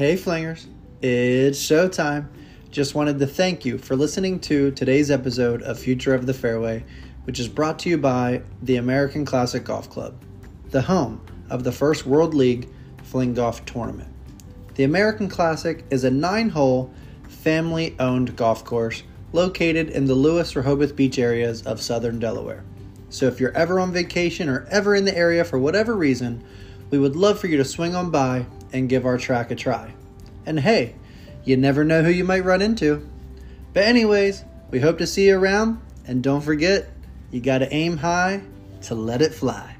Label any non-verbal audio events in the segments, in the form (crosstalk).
Hey, Flingers. It's showtime. Just wanted to thank you for listening to today's episode of Future of the Fairway, which is brought to you by the American Classic Golf Club, the home of the first World League Fling Golf Tournament. The American Classic is a nine hole, family owned golf course located in the Lewes Rehoboth Beach areas of southern Delaware. So if you're ever on vacation or ever in the area for whatever reason, we would love for you to swing on by and give our track a try. And hey, you never know who you might run into. But, anyways, we hope to see you around, and don't forget, you gotta aim high to let it fly.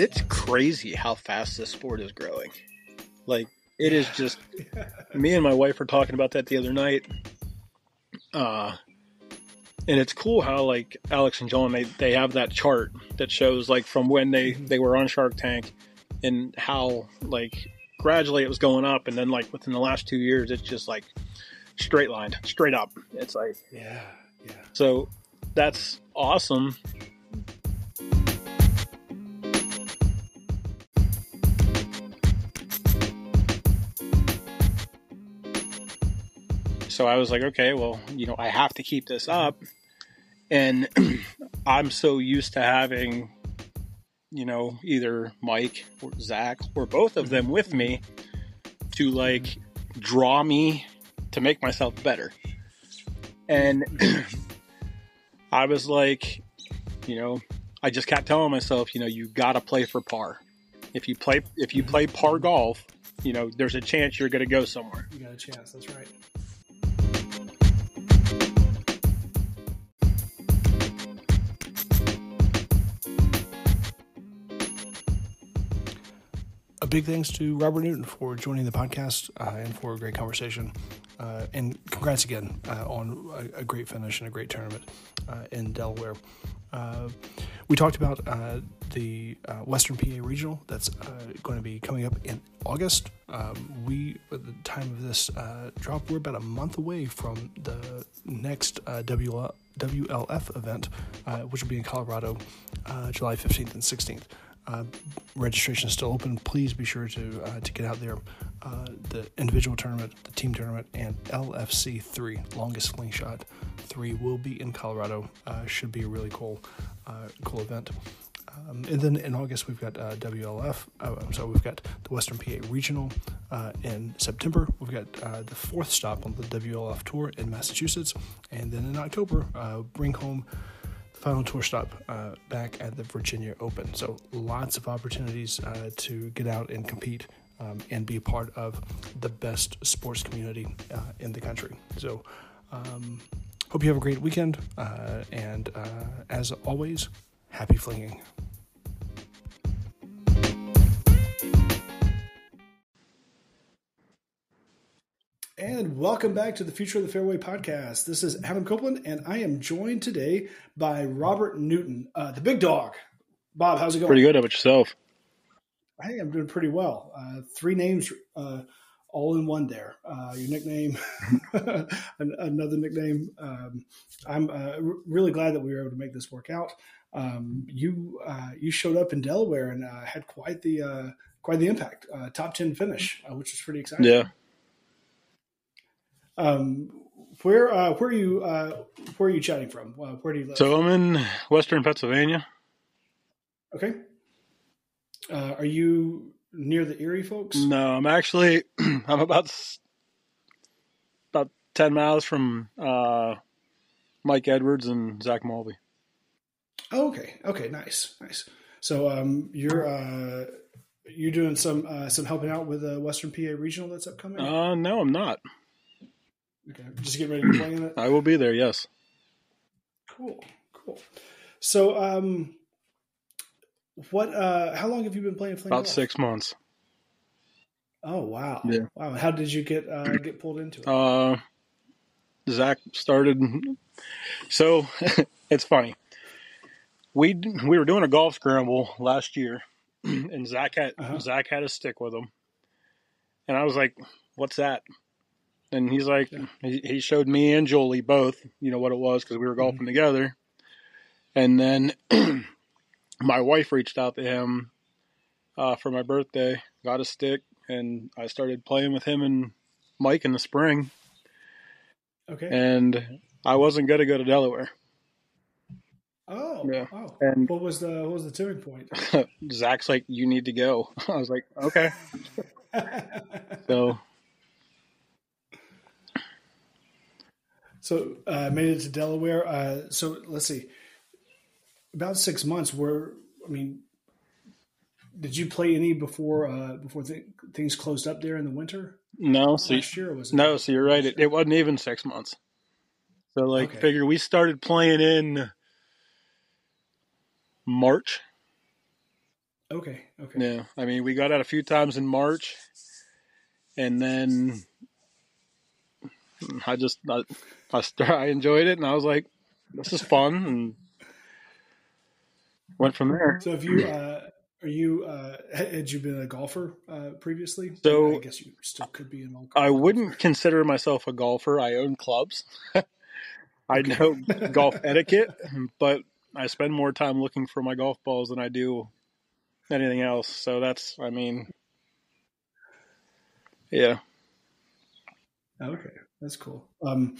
It's crazy how fast this sport is growing. Like it is just me and my wife were talking about that the other night. Uh and it's cool how like Alex and John they, they have that chart that shows like from when they mhm. they were on Shark Tank and how like gradually it was going up and then like within the last 2 years it's just like straight lined, straight up. It's like Yeah, yeah. so that's awesome. So I was like, okay, well, you know, I have to keep this up. And (clears throat) I'm so used to having, you know, either Mike or Zach or both of them with me to like draw me to make myself better. And (clears throat) I was like, you know, I just kept telling myself, you know, you got to play for par. If you play, if you mm-hmm. play par golf, you know, there's a chance you're going to go somewhere. You got a chance. That's right. A big thanks to Robert Newton for joining the podcast uh, and for a great conversation. Uh, and congrats again uh, on a, a great finish and a great tournament uh, in Delaware. Uh, we talked about uh, the Western PA Regional that's going to be coming up in August. Um, we, at the time of this drop, we're about a month away from the next WL, WLF event, which will be in Colorado, July 15th and 16th. Uh, registration is still open. Please be sure to uh, to get out there. Uh, the individual tournament, the team tournament, and LFC three, longest slingshot three, will be in Colorado. Uh, should be a really cool uh, cool event. Um, and then in August we've got WLF. I'm sorry, we've got the Western PA Regional in September. We've got the fourth stop on the WLF tour in Massachusetts, and then in October, bring home final tour stop uh, back at the Virginia Open. So lots of opportunities uh, to get out and compete um, and be a part of the best sports community uh, in the country. So um, hope you have a great weekend, uh, and uh, as always, happy flinging. And welcome back to the Future of the Fairway podcast. This is Adam Copeland, and I am joined today by Robert Newton, uh, the big dog. Bob, how's it going? Pretty good. How about yourself? I think I'm doing pretty well. Uh, three names uh, all in one there. Uh, your nickname, (laughs) another nickname. Um, I'm uh, really glad that we were able to make this work out. Um, you uh, you showed up in Delaware and uh, had quite the uh, quite the impact. Uh, top ten finish, uh, which was pretty exciting. Yeah. Um, where uh, where are you uh, where are you chatting from? Uh, where do you live? So I'm in Western Pennsylvania. okay. Uh, are you near the Erie folks? No, I'm actually (clears throat) I'm about about ten miles from uh, Mike Edwards and Zach Mulvey. Oh, okay. Okay. Nice. Nice. So um, you're uh, you're doing some uh, some helping out with the Western PA Regional that's upcoming. Uh, no, I'm not. Okay. Just getting ready to play in it. (clears throat) I will be there. Yes. Cool. Cool. So um, what? Uh, how long have you been playing? Flame About six months. Oh wow. Yeah. Wow. How did you get uh, get pulled into it? (clears throat) Uh, Zach started. So (laughs) it's funny. We we were doing a golf scramble last year, (clears throat) and Zach had Uh-huh. Zach had a stick with him, and I was like, "What's that?" And he's like, Yeah. he, he showed me and Jolie both, you know what it was because we were golfing together, And then (clears throat) my wife reached out to him uh, for my birthday, got a stick, and I started playing with him and Mike in the spring. Okay. And I wasn't going to go to Delaware. Oh, Yeah. oh. And- what was the what was the turning point? (laughs) Zach's like, "You need to go." (laughs) I was like, "Okay." (laughs) So so uh, made it to Delaware. Uh, so let's see, about six months. Where I mean, did you play any before uh, before th- things closed up there in the winter no, so last year? Or was it no, so you're right. It, it wasn't even six months. So like, Okay. figure we started playing in March. Okay, okay. Yeah, I mean, we got out a few times in March, and then I just I I, st- (laughs) I enjoyed it, and I was like, "This is fun," and went from there. So, have you uh, are you uh, had you been a golfer uh, previously? So- I guess you still could be an old. I wouldn't consider myself a golfer. I own clubs. (laughs) I know (laughs) golf etiquette, but I spend more time looking for my golf balls than I do anything else. So that's, I mean, yeah. Okay, that's cool. Um,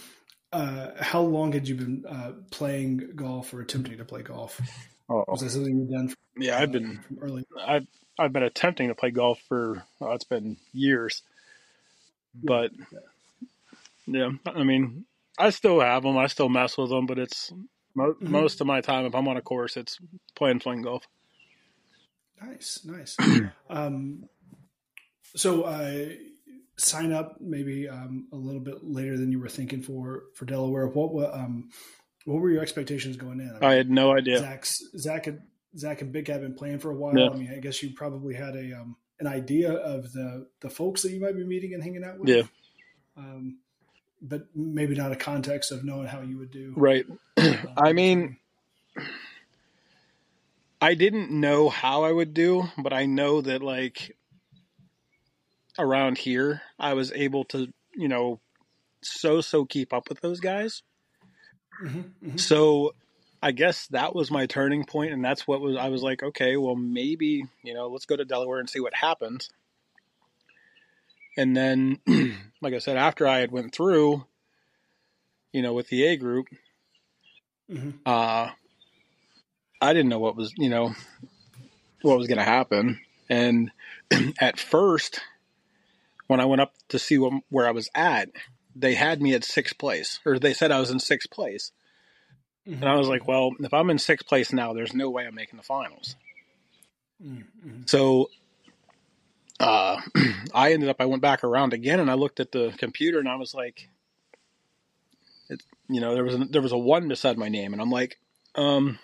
uh, how long had you been uh, playing golf or attempting to play golf? Oh, Was that something you've done? From, yeah. I've been, from early. I've, I've been attempting to play golf for, oh, it's been years, but yeah, I mean, I still have them. I still mess with them, but it's mo- Mhm. most of my time. If I'm on a course, it's playing fling golf. Nice, nice. (clears throat) um, so, uh, sign up maybe um, a little bit later than you were thinking for for Delaware. What wa- um, what were your expectations going in? I had no idea. Zach's Zach had Zach and Big have been playing for a while. Yeah. I mean, I guess you probably had a um, an idea of the the folks that you might be meeting and hanging out with. Yeah. Um, but maybe not a context of knowing how you would do. Right. Um, (clears throat) I mean, I didn't know how I would do, but I know that like around here, I was able to, you know, so so keep up with those guys. Mhm, mhm. So I guess that was my turning point, and that's what was I was like, okay, well maybe you know, let's go to Delaware and see what happens. And then, (clears throat) like I said, after I had went through, you know, with the A group, Mhm. uh, I didn't know what was, you know, what was going to happen. And (clears throat) at first, when I went up to see what, where I was at, they had me at sixth place, or they said I was in sixth place. Mhm. And I was like, well, if I'm in sixth place now, there's no way I'm making the finals. Mhm, mhm. So uh, (clears throat) I ended up, I went back around again and I looked at the computer and I was like, it, you know, there was a, there was a one beside my name, and I'm like, um,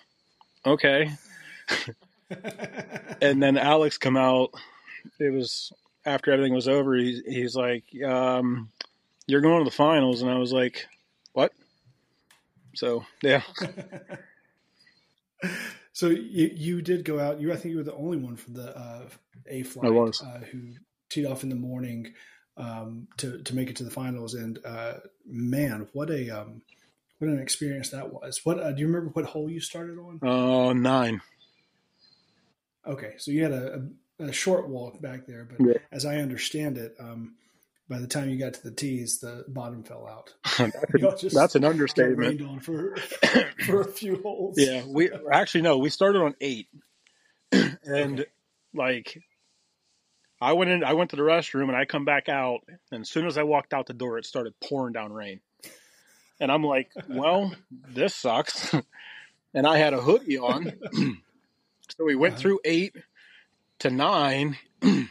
okay. (laughs) And then Alex come out. It was after everything was over. He, he's like, um, "You're going to the finals," and I was like, "What?" So yeah, (laughs) so you you did go out. You I think you were the only one from the uh, A flight I was. Uh, who teed off in the morning um, to to make it to the finals. And uh, man, what a um, what an experience that was. What uh, do you remember? What hole you started on? uh, nine. Okay, so you had a, a, a short walk back there, but Yeah. as I understand it, um, by the time you got to the tees, the bottom fell out. (laughs) (laughs) that's, just that's an understatement. on for (coughs) for a few holes. Yeah, we actually no, we started on eight, (clears throat) and Okay. like I went in, I went to the restroom, and I come back out, and as soon as I walked out the door, it started pouring down rain, and I'm like, well, (laughs) this sucks, and I had a hoodie on, (clears throat) so we went Uh-huh. through eight to nine. (clears throat)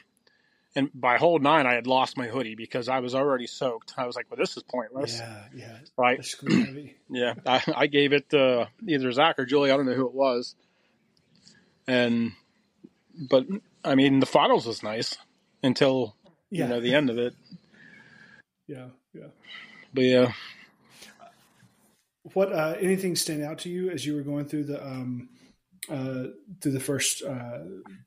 And by hole nine, I had lost my hoodie because I was already soaked. I was like, "Well, this is pointless." yeah, yeah. Right? The screw heavy. (clears throat) Yeah, I, I gave it to either Zach or Julie. I don't know who it was. And, but I mean, the finals was nice until Yeah, you know the end of it. yeah, yeah. But yeah, What uh, anything stand out to you as you were going through the um, uh, through the first uh,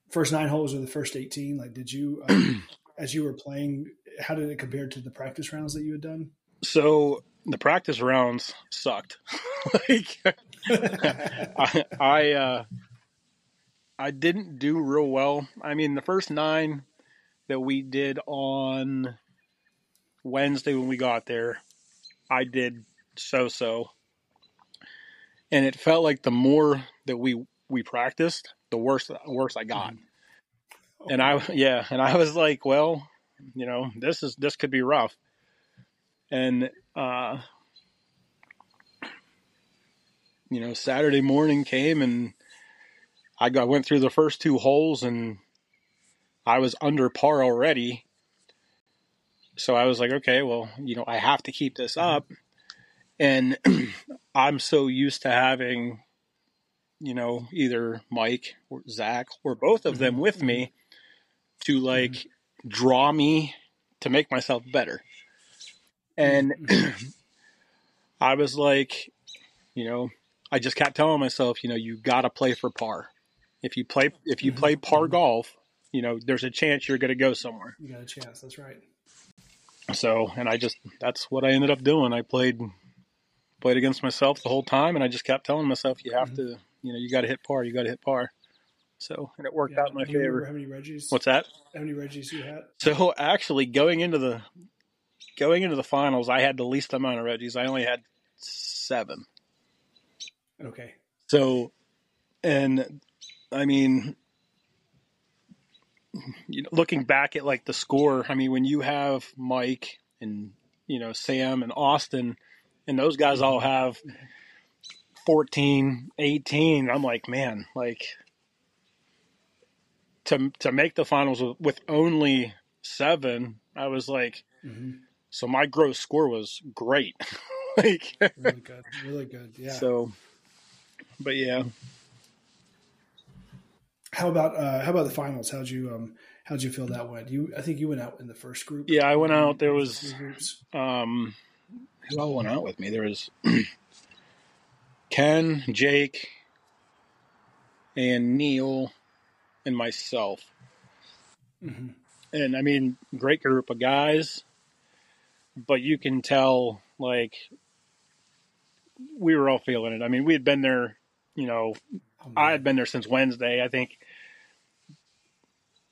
first nine holes or the first eighteen? Like, did you uh, (clears throat) as you were playing? How did it compare to the practice rounds that you had done? So the practice rounds sucked. (laughs) like (laughs) I, I uh, I didn't do real well. I mean, the first nine that we did on Wednesday when we got there, I did so so. And it felt like the more that we we practiced, the worse worse I got. And I (laughs) yeah, and I was like, well, you know, this is this could be rough. And uh you know, Saturday morning came and I got went through the first two holes and I was under par already. So I was like, okay, well, you know, I have to keep this up. And (clears throat) I'm so used to having, you know, either Mike or Zach or both of them mm-hmm. with me mm-hmm. to like mm-hmm. draw me to make myself better. And (clears throat) I was like, you know, I just kept telling myself, you know, you got to play for par. If you play if you play par golf, you know, there's a chance you're going to go somewhere. You got a chance. That's right. So, and I just that's what I ended up doing. I played played against myself the whole time, and I just kept telling myself, you have to, you know, you got to hit par. You got to hit par. So, and it worked Yeah. out in my favor. How many Reggies? What's that? How many Reggies you had? So actually, going into the going into the finals, I had the least amount of Reggies. I only had seven. Okay. So, and I mean, you know, looking back at like the score, I mean, when you have Mike and you know Sam and Austin, and those guys all have mm-hmm. 14, 18, I'm like, man, like to to make the finals with, with only seven, I was like, hmm so my gross score was great. (laughs) like, Really good. Really good. Yeah. so, but yeah. how about uh, how about the finals? How'd you um how'd you feel that went? You I think you went out in the first group. Yeah, I went out. There was um, who all went out with me? There was (clears throat) Ken, Jake, and Neil, and myself. hmm And I mean, great group of guys, but you can tell like we were all feeling it. I mean, we had been there. You know, Oh, I had been there since Wednesday. I think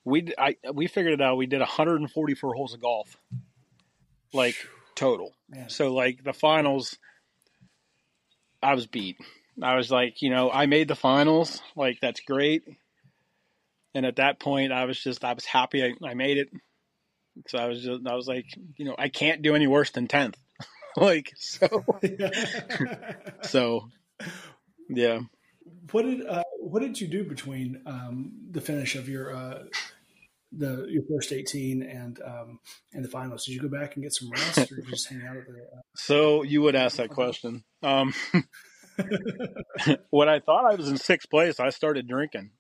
we I we figured it out. We did 144 holes of golf, like total. Man. So like the finals, I was beat. I was like, you know, I made the finals. Like that's great. And at that point, I was just I was happy I, I made it. So I was just I was like, you know, I can't do any worse than tenth. (laughs) like so (laughs) so yeah. what did uh, what did you do between um, the finish of your uh, the your first eighteen and um, and the finals? Did you go back and get some rest, or did you just hang out at the? So you would ask that question. Um, (laughs) when I thought I was in sixth place, I started drinking.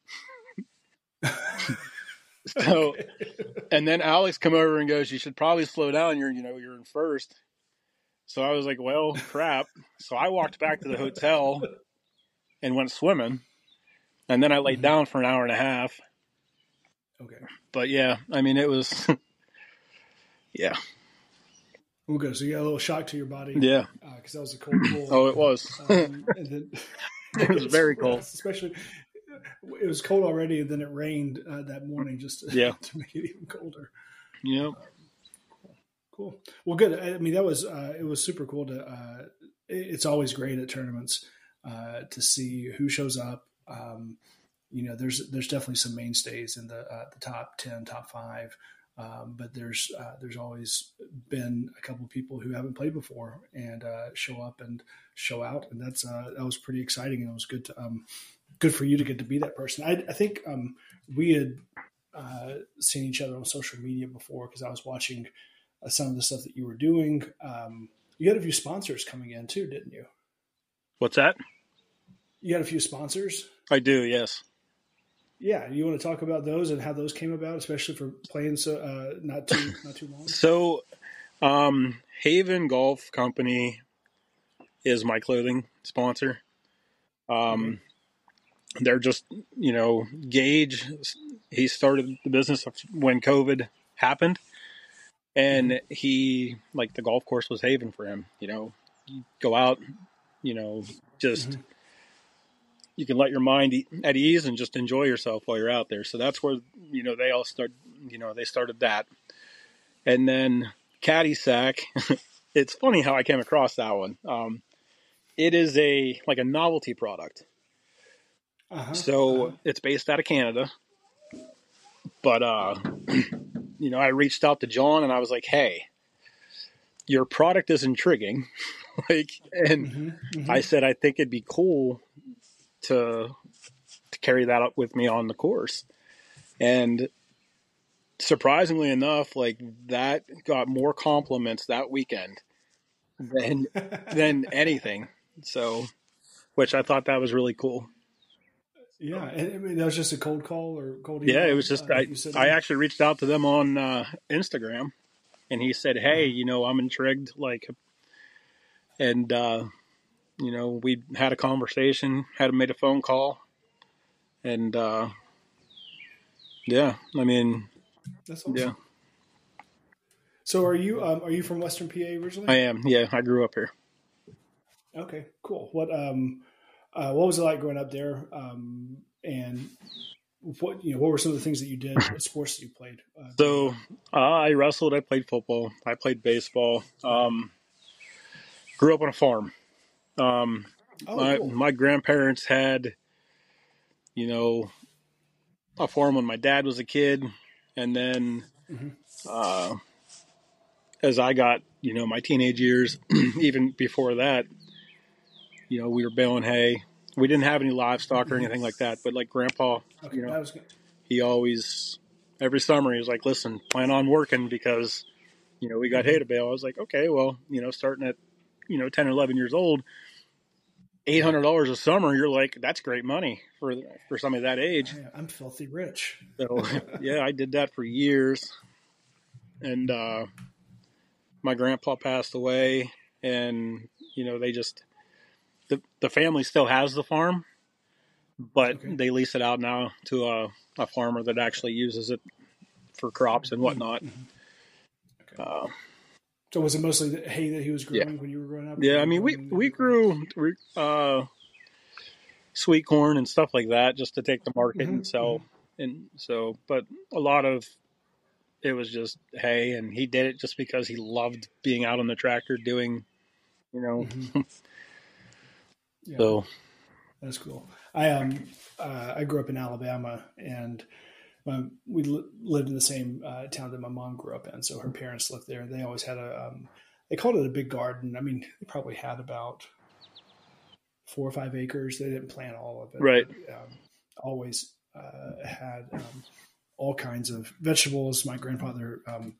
(laughs) So, and then Alex come over and goes, "You should probably slow down. You're, you know, you're in first. So I was like, "Well, crap." So I walked back to the hotel and went swimming, and then I laid Mhm. down for an hour and a half. okay, But yeah, I mean, it was, (laughs) yeah, well, good. So you got a little shock to your body, yeah. because that was a cold pool. Oh, it was. um, and then (laughs) It was very (laughs) cold. especially. It was cold already, and then it rained uh, that morning just to, Yeah. to make it even colder. Yeah. Yep. Cool. Well, good. I I mean, that was uh, it was super cool to. Uh, it- it's always great at tournaments uh, to see who shows up. Um, you know, there's there's definitely some mainstays in the uh, the top ten, top five, um, but there's uh, there's always been a couple of people who haven't played before and uh, show up and show out, and that's uh, that was pretty exciting, and it was good to um, good for you to get to be that person. I, I think um, we had uh, seen each other on social media before because I was watching uh, some of the stuff that you were doing. Um, you had a few sponsors coming in too, didn't you? What's that? You had a few sponsors. I do. Yes. Yeah, you want to talk about those and how those came about, especially for playing so uh, not too not too long. So, um, Haven Golf Company is my clothing sponsor. Um, they're just, you know, Gage, he started the business when COVID happened. and he like the golf course was haven for him. You know, you go out, you know, just Mhm. You can let your mind at ease and just enjoy yourself while you're out there. So that's where you know they all start. You know, they started that, and then Caddy Sack. (laughs) it's funny how I came across that one. Um, it is a like a novelty product. Uh-huh. So Uh-huh. it's based out of Canada. But uh (clears throat) you know, I reached out to John and I was like, "Hey, your product is intriguing." (laughs) like and Mhm, mhm. I said I think it'd be cool to to carry that up with me on the course. And surprisingly enough, like that got more compliments that weekend than (laughs) than anything. So which I thought that was really cool. yeah, I mean, that was just a cold call or cold. Email. Yeah, it was just uh, I. I actually reached out to them on uh, Instagram, and he said, "Hey, you know, I'm intrigued." Like, and uh, you know, we had a conversation, had made a phone call, and uh, yeah, I mean, That's awesome. yeah, So are you um, are you from Western PA originally? I am. Yeah, I grew up here. Okay, cool. What um, uh, what was it like growing up there? Um, and what you know, what were some of the things that you did? What sports that you played? Uh, So uh, I wrestled. I played football. I played baseball. Um, grew up on a farm. Um, oh, my cool. my grandparents had, you know, a farm when my dad was a kid, and then Mhm. uh, as I got, you know, my teenage years, (clears throat) even before that, you know, we were baling hay. We didn't have any livestock or anything like that, but like Grandpa, okay, you know, that was good. he always every summer he was like, "Listen, plan on working because, you know, we got hay to bale." I was like, "Okay, well, you know, starting at, you know, ten or eleven years old." Eight hundred dollars a summer, you're like, that's great money for for somebody that age. Yeah, I'm filthy rich. So yeah, I did that for years, and uh, my grandpa passed away, and you know they just the the family still has the farm, but Okay. they lease it out now to a, a farmer that actually uses it for crops and whatnot. Okay. Uh, So was it mostly the hay that he was growing when you were growing up? yeah, I mean we we grew uh, sweet corn and stuff like that just to take the market and Mhm, sell, and so but a lot of it was just hay, and he did it just because he loved being out on the tractor doing, you know. Mhm. (laughs) Yeah. So That's cool. I um uh, I grew up in Alabama, and my, we li- lived in the same uh, town that my mom grew up in. So her parents lived there. And they always had a um, they called it a big garden. I mean, they probably had about four or five acres. They didn't plant all of it. Right. But, um, always uh, had um, all kinds of vegetables. My grandfather, um,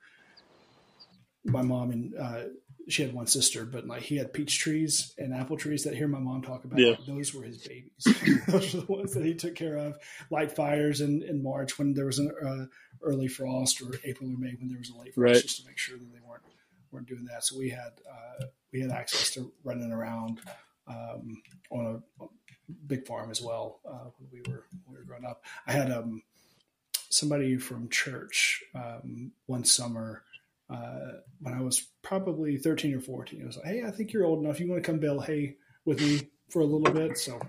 my mom, and uh, she had one sister, but like he had peach trees and apple trees that I hear my mom talk about. Yeah. Those were his babies. (laughs) Those are the ones that he took care of. Light fires in, in March when there was an uh, early frost, or April or May when there was a late frost, Right. just to make sure that they weren't weren't doing that. So we had uh, we had access to running around um, on a big farm as well uh, when we were when we were growing up. I had um, somebody from church um, one summer uh, when I was probably 13 or 14. It was like, hey, I think you're old enough. You want to come bale hay with me for a little bit? So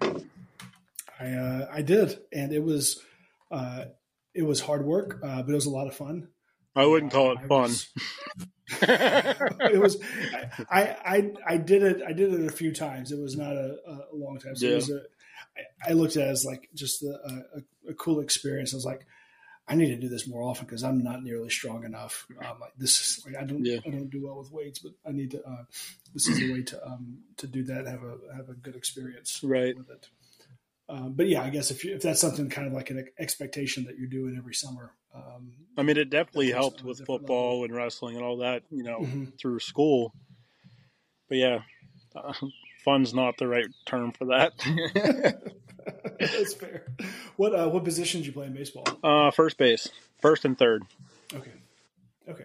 I uh, I did, and it was uh, it was hard work, uh, but it was a lot of fun. I wouldn't call it I fun. was- (laughs) it was I, I I did it I did it a few times. It was not a, a long time. So it was a, I, I looked at it as like just a, a, a cool experience. I was like, I need to do this more often because I'm not nearly strong enough. Um, like this is like I don't Yeah. I don't do well with weights, but I need to. Uh, this is a way to um, to do that. Have a have a good experience Right. with it. Um, but yeah, I guess if you, if that's something kind of like an expectation that you're doing every summer, um, I mean, it definitely helped with football and wrestling and all that, you know, Mhm. through school. But yeah, uh, fun's not the right term for that. (laughs) (laughs) That's fair. What uh, what position did you play in baseball? uh, first base, first and third. Okay, okay.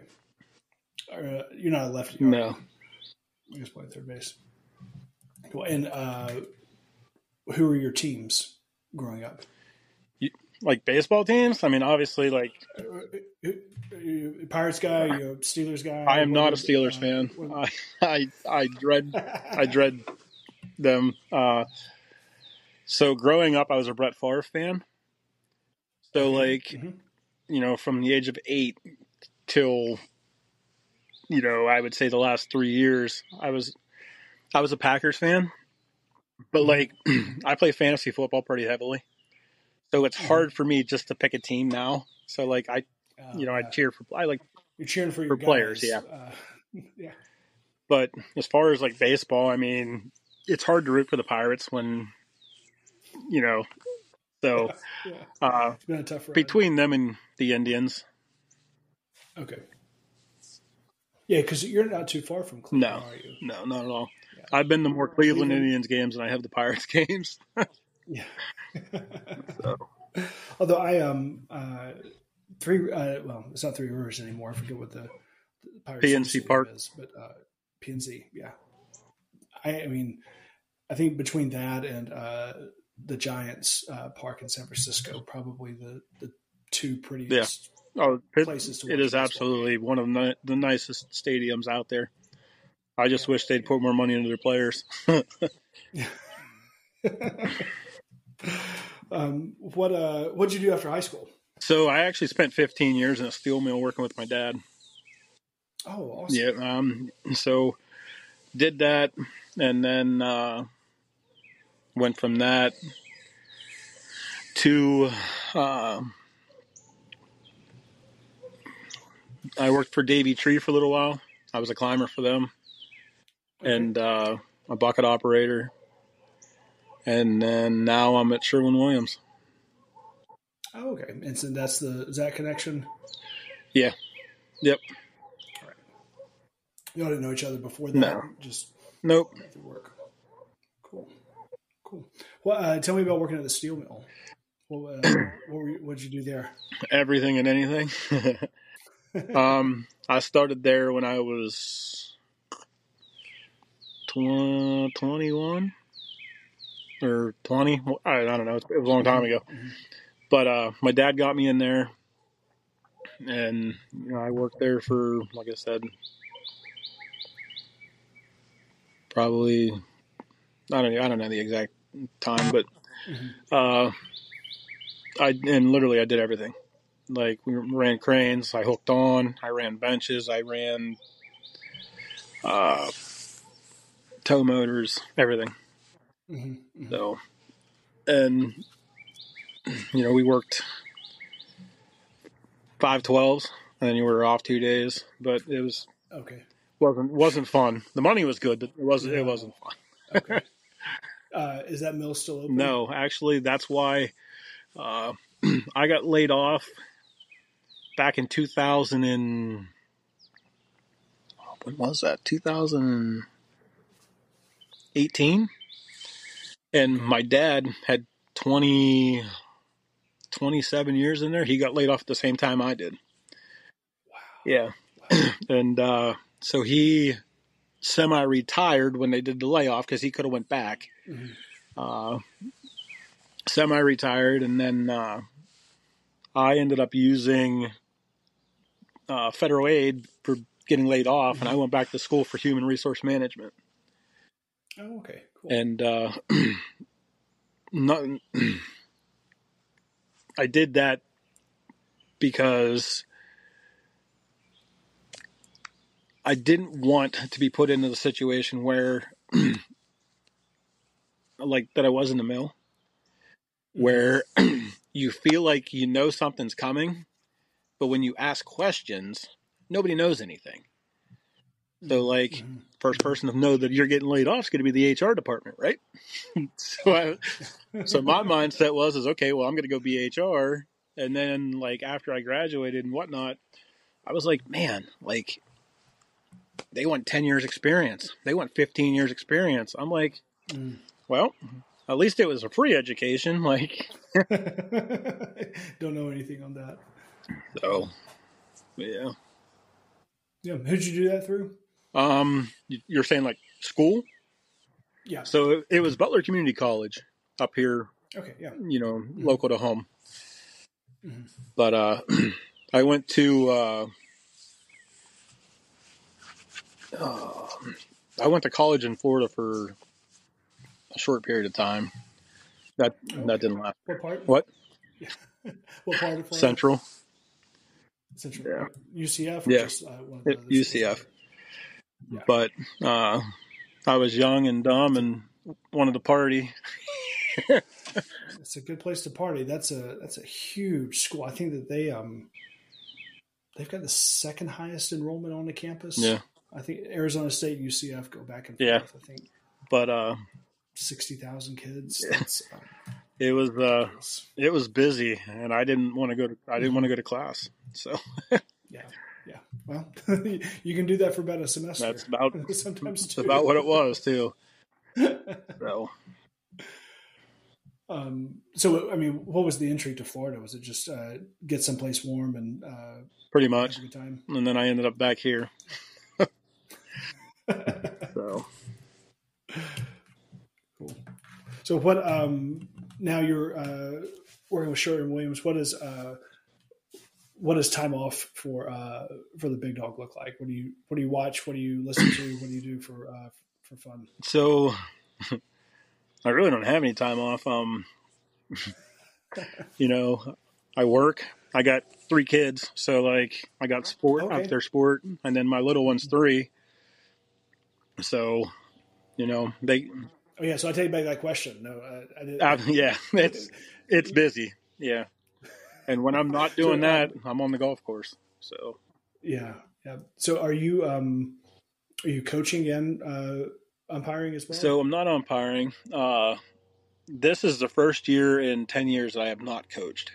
Uh, you're not a lefty. No. you? You just play third base. Cool. And uh, who were your teams growing up? Like baseball teams, I mean, obviously, like Uh, you a Pirates guy? Are you a Steelers guy? I am not a Steelers uh, fan. what- (laughs) I, I I dread I dread them. Uh, so growing up, I was a Brett Favre fan. So like, Mhm. you know, from the age of eight till, you know, I would say the last three years, I was, I was a Packers fan. But like, (clears throat) I play fantasy football pretty heavily, so it's hard for me just to pick a team now. So like, I, Uh, you know, I cheer for I like You're cheering for your for players, guys. yeah. Uh, (laughs) yeah. But as far as like baseball, I mean, it's hard to root for the Pirates when, you know, so yeah. uh, It's been a tough ride. between them and the Indians, Okay. Yeah, because you're not too far from Cleveland, No. are you? no, not at all. Yeah. I've been to more Cleveland Indians games than I have the Pirates (laughs) games. Yeah. (laughs) So. Although I um uh three uh well it's not Three Rivers anymore. I forget what the, the Pirates PNC Park. is, but uh PNC, yeah. I I mean I think between that and uh the Giants uh park in San Francisco, probably the the two prettiest Oh, it, places to watch it is absolutely one of the, the nicest stadiums out there. I just wish they'd put more money into their players. (laughs) um what uh what'd you do after high school? so I actually spent 15 years in a steel mill working with my dad. Oh awesome. Yeah. Um, so did that, and then uh, went from that to uh, I worked for Davey Tree for a little while. I was a climber for them, and uh, a bucket operator, and then now I'm at Sherwin Williams. Oh, okay. And so that's the is that connection? Yeah. Yep. You all didn't know each other before that. No. Just Nope. work. Cool. Well, uh, tell me about working at the steel mill. What, uh, (clears throat) what were you, do there? Everything and anything. (laughs) um, I started there when I was tw- 21 or 20. I, I don't know. It was a long time ago. Mhm. But uh, my dad got me in there, and you know, I worked there for, like I said, probably I don't I don't know the exact time, but Mhm. uh, I and literally I did everything. Like we ran cranes, I hooked on, I ran benches, I ran uh, tow motors, everything. Mhm. Mhm. So, and you know, we worked five twelves, and then you were off two days. But it was Okay. wasn't wasn't fun. The money was good, but it wasn't it wasn't fun. Okay. Uh, is that mill still open? No, actually, that's why uh, (clears throat) I got laid off back in 2000 and when was that? 2018. And my dad had 20, 27 years in there. He got laid off at the same time I did. Wow. Yeah. Wow. (clears throat) and uh, so he semi-retired when they did the layoff because he could have went back. Uh, semi-retired, and then uh, I ended up using uh, federal aid for getting laid off, and I went back to school for human resource management. Oh, okay. Cool. And uh, (clears throat) not, (clears throat) I did that because I didn't want to be put into the situation where, (clears throat) like, that I was in the mill, where (clears throat) you feel like you know something's coming, but when you ask questions, nobody knows anything. So, like, Mhm. first person to know that you're getting laid off is going to be the HR department, right? (laughs) so, I, so my (laughs) mindset was, is okay, well, I'm going to go be HR, and then like after I graduated and whatnot, I was like, man, like they want 10 years experience, they want 15 years experience. I'm like, Mm. Well, at least it was a free education, (laughs) like Don't know anything on that. so. Yeah. Yeah. Who'd you do that through? Um, you're saying like school? Yeah. So it, was Butler Community College up here Okay. Yeah. you know, local to home. Mhm. But uh, (clears throat) I went to. Uh, uh, I went to college in Florida for a short period of time. That okay. that didn't last. What part? What? (laughs) what part of Florida? Central. Central. Yeah. UCF. yeah. Just, uh, UCF. Yeah. But uh, I was young and dumb and wanted to party. it's a good place to party. That's a that's a huge school. I think that they um they've got the second highest enrollment on the campus. Yeah. I think Arizona State and UCF go back and forth. Yeah. I think. But uh sixty thousand kids. Yeah. Um, it was uh it was busy and I didn't want to go to I didn't want to go to class. So Yeah. Yeah. Well, (laughs) you can do that for about a semester. That's about (laughs) sometimes too. about what it was too. (laughs) so um, so, I mean, what was the entry to Florida? Was it just uh, get someplace warm and uh, pretty much? Time? And then I ended up back here. so cool. So, what? Um, now you're uh, working with Sherwin Williams. What is uh, what does time off for uh, for the big dog look like? What do you what do you watch? What do you listen to? What do you do for uh, for fun? So (laughs) I really don't have any time off. Um, (laughs) you know, I work. I got three kids, so like I got sport okay. after sport, and then my little one's three. So, you know, they. Oh yeah, so I take back that question. No, I, I didn't. Uh, (laughs) yeah, (laughs) it's it's busy. Yeah, and when I'm not (laughs) doing so, that, I'm on the golf course. So. Yeah, yeah. So are you um, are you coaching again? Uh, umpiring as well? So I'm not umpiring. Uh, this is the first year in 10 years I have not coached.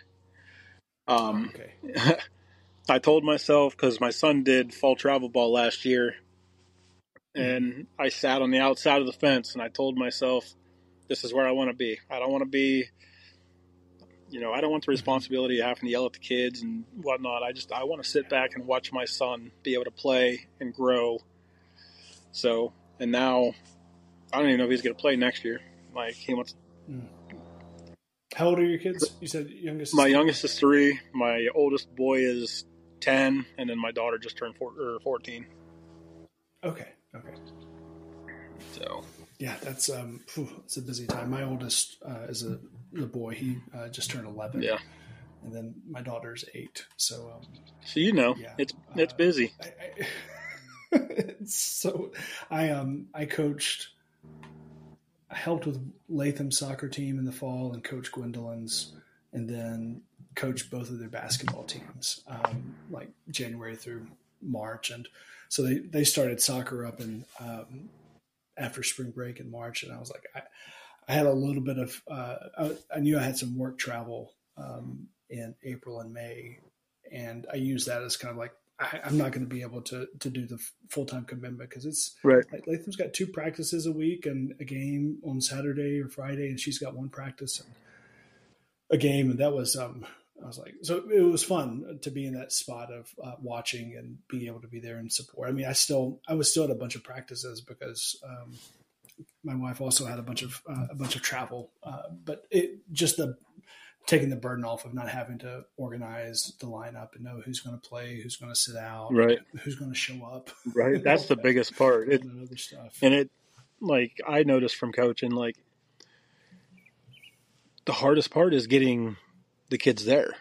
Um, okay. I told myself because my son did fall travel ball last year, and mm-hmm. I sat on the outside of the fence and I told myself, this is where I want to be. I don't want to be, you know, I don't want the responsibility of having to yell at the kids and whatnot. I just, I want to sit back and watch my son be able to play and grow. So and now I don't even know if he's going to play next year. Like he wants. Hmm. How old are your kids? You said youngest. My youngest is three. My oldest boy is ten, and then my daughter just turned four, or fourteen. Okay. Okay. So. Yeah, that's um, it's a busy time. My oldest uh, is a the boy. He uh, just turned eleven. Yeah. And then my daughter's eight. So. Um, so you know, yeah, it's it's uh, busy. I, I, (laughs) so I um I coached I helped with Latham soccer team in the fall and coach Gwendolyn's and then coach both of their basketball teams um, like January through March and so they they started soccer up in um, after spring break in March and I was like I, I had a little bit of uh, I, I, knew I had some work travel um, in April and May and I used that as kind of like I, am not going to be able to to do the full time commitment because it's right. Like Latham's got two practices a week and a game on Saturday or Friday, and she's got one practice and a game, and that was um I was like so it was fun to be in that spot of uh, watching and being able to be there and support. I mean, I still I was still at a bunch of practices because. Um, my wife also had a bunch of uh, a bunch of travel, uh, but it just the taking the burden off of not having to organize the lineup and know who's going to play, who's going to sit out, right? Who's going to show up, right? That's the biggest part. (laughs) It, and other stuff, and it, like I noticed from coaching, like the hardest part is getting the kids there,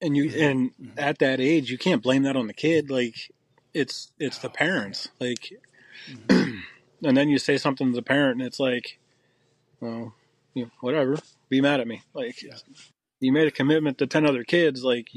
and you, and mm-hmm. at that age, you can't blame that on the kid. Like it's it's the parents, like, mm-hmm. (clears throat) and then you say something to the parent, and it's like, well, you know, whatever be mad at me. Like yeah. you made a commitment to ten other kids, like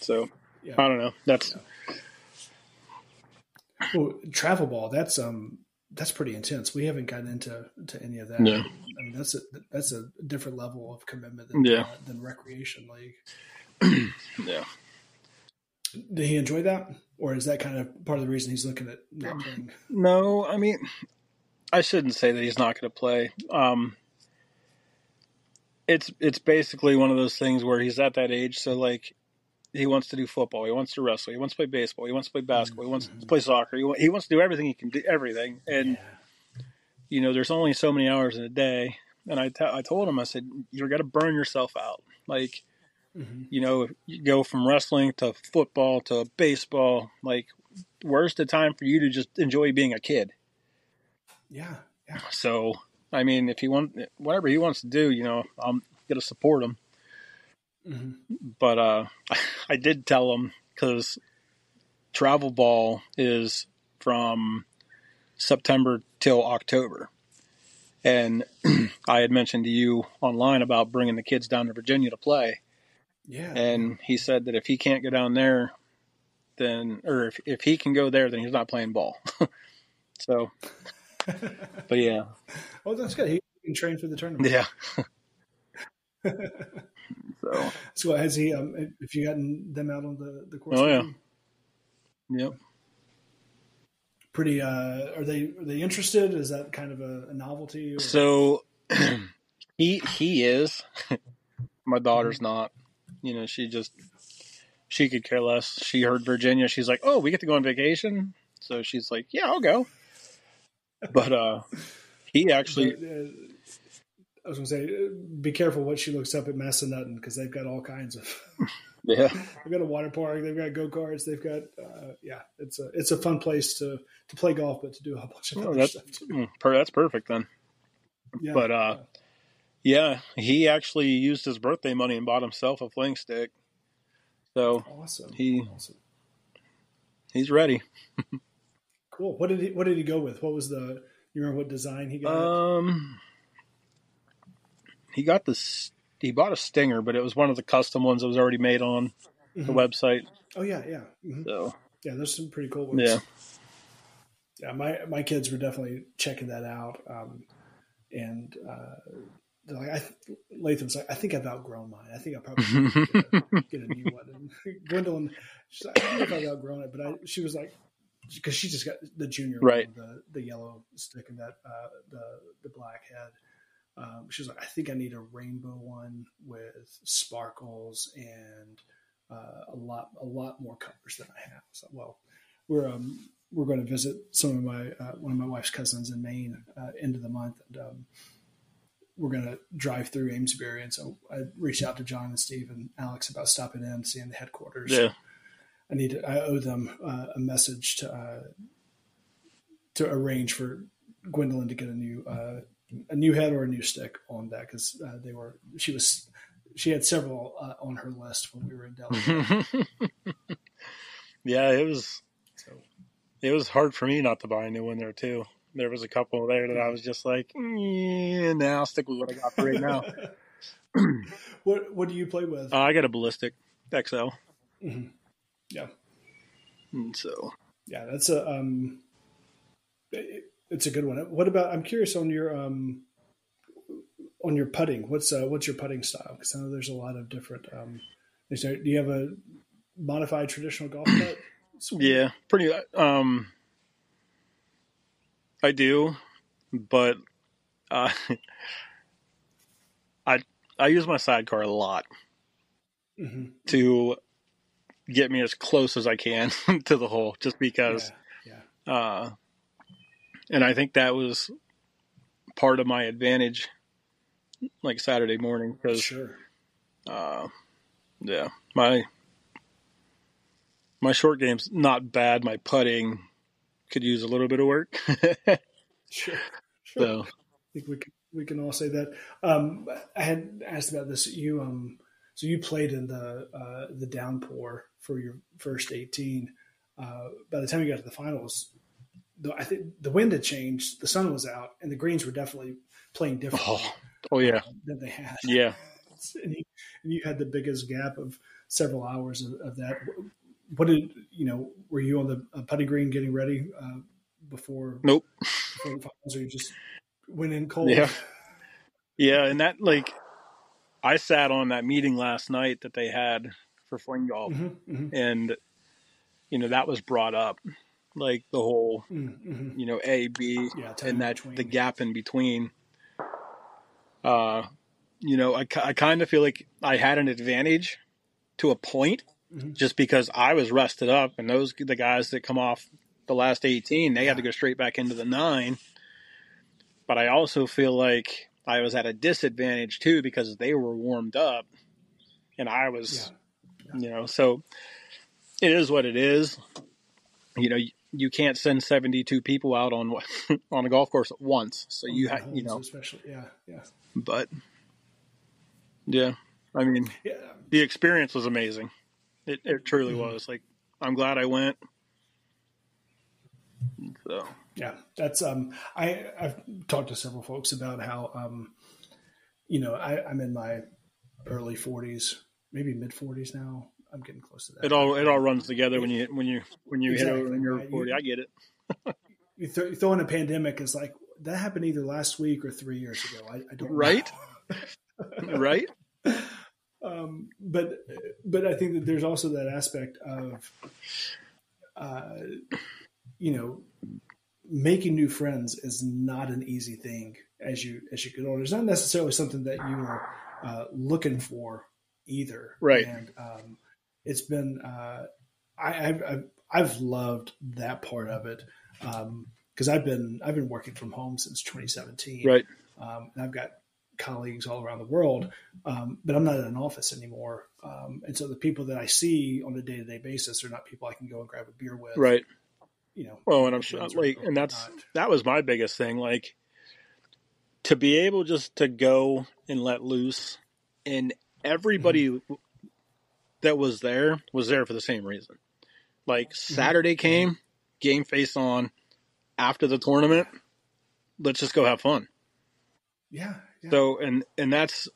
so. Yeah. I don't know. That's yeah. well, travel ball. That's um, that's pretty intense. We haven't gotten into to any of that. Yeah. I mean, that's a that's a different level of commitment than yeah. uh, than recreation league. (clears throat) yeah. Did he enjoy that, or is that kind of part of the reason he's looking at not playing? No, I mean, I shouldn't say that he's not going to play. Um, it's it's basically one of those things where he's at that age, so like he wants to do football, he wants to wrestle, he wants to play baseball, he wants to play basketball, he wants to play soccer, he, he wants to do everything he can do everything, and yeah. you know there's only so many hours in a day, and I, t- I told him I said you're gonna burn yourself out, like Mhm. You know, you go from wrestling to football to baseball. Like, where's the time for you to just enjoy being a kid? Yeah, yeah. So, I mean, if he want whatever he wants to do, you know, I'm gonna support him. Hmm But uh, (laughs) I did tell him because travel ball is from September till October, and (clears throat) I had mentioned to you online about bringing the kids down to Virginia to play, Yeah. and he said that if he can't go down there, then or if if he can go there, then he's not playing ball. (laughs) so, (laughs) but yeah, oh, that's good. He can train for the tournament. yeah. So, So has he? Um, have you gotten them out on the the course? Oh, yeah. yep. Pretty. Uh, are they are they interested? Is that kind of a, a novelty? Or? So (clears throat) he he is. (laughs) My daughter's not. You know, she just she could care less. She heard Virginia. She's like, "Oh, we get to go on vacation." So she's like, "Yeah, I'll go." But uh he actually uh, I was going to say, uh, be careful what she looks up at Massanutten because they've got all kinds of. (laughs) yeah. (laughs) they've got a water park. They've got go karts. They've got uh, yeah. It's a it's a fun place to to play golf, but to do a whole bunch of Oh, other that's stuff. Too. mm, that's perfect then. Yeah, But uh yeah, he actually used his birthday money and bought himself a fling stick. So awesome. he awesome. he's ready. (laughs) Cool. What did he What did he go with? What was the? You remember what design he got? Um, he got this. He bought a Stinger, but it was one of the custom ones that was already made on the Mhm. website. Oh yeah, yeah, hmm So yeah. There's some pretty cool ones. yeah, yeah. My my kids were definitely checking that out, um, and uh, they're like, I, Latham's like, I think I've outgrown mine. I think I probably get, a, (laughs) get a new one. And (laughs) Gwendolyn, she's like, I think I've outgrown it, but I, she was like, because she just got the junior Right. one, the the yellow stick and that uh, the the black head. Um, she was like, I think I need a rainbow one with sparkles and uh, a lot a lot more colors than I have. So, well, we're um, we're going to visit some of my uh, one of my wife's cousins in Maine uh, end of the month, and um, we're going to drive through Amesbury. And so I reached out to John and Steve and Alex about stopping in, seeing the headquarters. yeah. I need to, I owe them uh, a message to uh, to arrange for Gwendolyn to get a new uh, a new head or a new stick on that because uh, they were she was she had several uh, on her list when we were in Delaware. (laughs) yeah, it was so it was hard for me not to buy a new one there too. There was a couple there that I was just like, mm, nah, stick with what I got for right now. (laughs) what what do you play with? Uh, I got a ballistic XL, yeah, and so yeah, that's a um, it, it's a good one. What about? I'm curious on your um, on your putting. What's uh, what's your putting style? Because I know there's a lot of different. Um, is there, do you have a modified traditional golf (clears throat) putt? yeah, pretty. Um, I do, but uh, (laughs) I I use my sidecar a lot Mhm. to get me as close as I can (laughs) to the hole, just because. Yeah, yeah. Uh, and I think that was part of my advantage, like Saturday morning, because Sure. uh, yeah, my my short game's not bad. My putting could use a little bit of work. (laughs) Sure. Sure. so I think we can, we can all say that. Um, I had asked about this. You um, so you played in the uh, the downpour for your first eighteen. Uh, by the time you got to the finals, the, I think the wind had changed, the sun was out, and the greens were definitely playing different. oh, oh yeah, than they had. yeah. (laughs) and you, and you had the biggest gap of several hours of, of that. What did you know? Were you on the uh, putting green getting ready uh, before? Nope. Before the finals, or you just went in cold? Yeah. Yeah, and that like I sat on that meeting last night that they had for fling golf, hmm hmm and you know that was brought up, like the whole hmm you know A B Yeah, and that the gap in between. Uh, you know, I, I kind of feel like I had an advantage to a point, Mhm. just because I was rested up, and those the guys that come off the last eighteen, they had to go straight back into the nine. But I also feel like I was at a disadvantage too because they were warmed up, and I was, yeah. you know, so it is what it is. You know, you, can't send 72 people out on (laughs) on a golf course at once. So you have, you know, especially, yeah, yeah. But yeah, I mean, yeah. the experience was amazing. It, it truly mm-hmm. was. Like, I'm glad I went. So yeah, that's um, I I've talked to several folks about how um, you know, I, I'm in my early 40s, maybe mid 40s now. I'm getting close to that. It all it all runs together when you when you when you exactly. hit over when you're 40. You, I get it. (laughs) you, th- you throw in a pandemic, it's like that happened either last week or three years ago. I, I don't right, (laughs) right. Um, but but I think that there's also that aspect of, uh, you know, making new friends is not an easy thing as you as you get older. It's not necessarily something that you are uh, looking for either. Right. And um, it's been uh, I, I've, I've loved that part of it because um, I've been I've been working from home since 2017. Right. Um, and I've got colleagues all around the world, um, but I'm not in an office anymore. Um, and so the people that I see on a day to day basis are not people I can go and grab a beer with. Right. You know. Well, and I'm sure, like, and that's not. that was my biggest thing. Like, to be able just to go and let loose and everybody mm-hmm. That was there was there for the same reason like mm-hmm. saturday came game face on after the tournament let's just go have fun yeah, yeah. so and and that's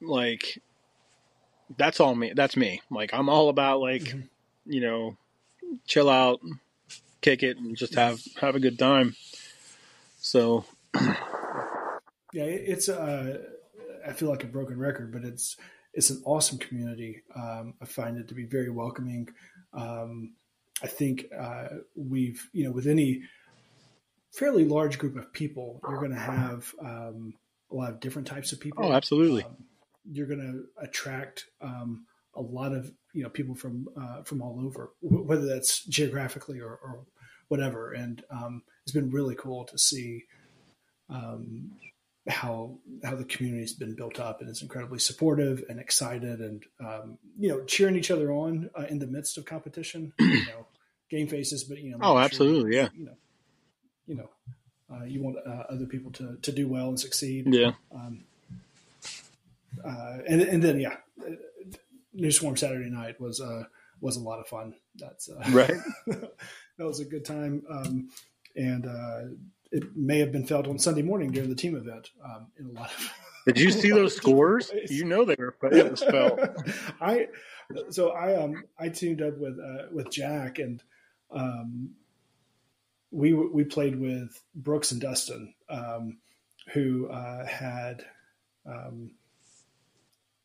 like that's all me that's me like i'm all about like mm-hmm. you know chill out kick it and just have have a good time so (clears throat) yeah, it's uh, I feel like a broken record, but it's it's an awesome community. Um, I find it to be very welcoming. Um, I think uh, we've you know with any fairly large group of people, you're going to have um, a lot of different types of people. Oh, absolutely. Um, you're going to attract um, a lot of you know people from uh, from all over, whether that's geographically or, or whatever. And um, it's been really cool to see um, how how the community's been built up and is incredibly supportive and excited and um, you know cheering each other on uh, in the midst of competition (clears throat) you know game faces but you know oh absolutely sure, yeah. you know you know uh, you want uh, other people to, to do well and succeed. Yeah. Um, uh, and and then yeah New Swarm Saturday night was uh was a lot of fun. That's uh, right. (laughs) that was a good time. Um, and it may have been felt on Sunday morning during the team event um, in a lot of. (laughs) Did you see those scores? (laughs) You know they were it was felt. (laughs) I so I um I teamed up with uh, with Jack and um we we played with Brooks and Dustin um, who uh, had um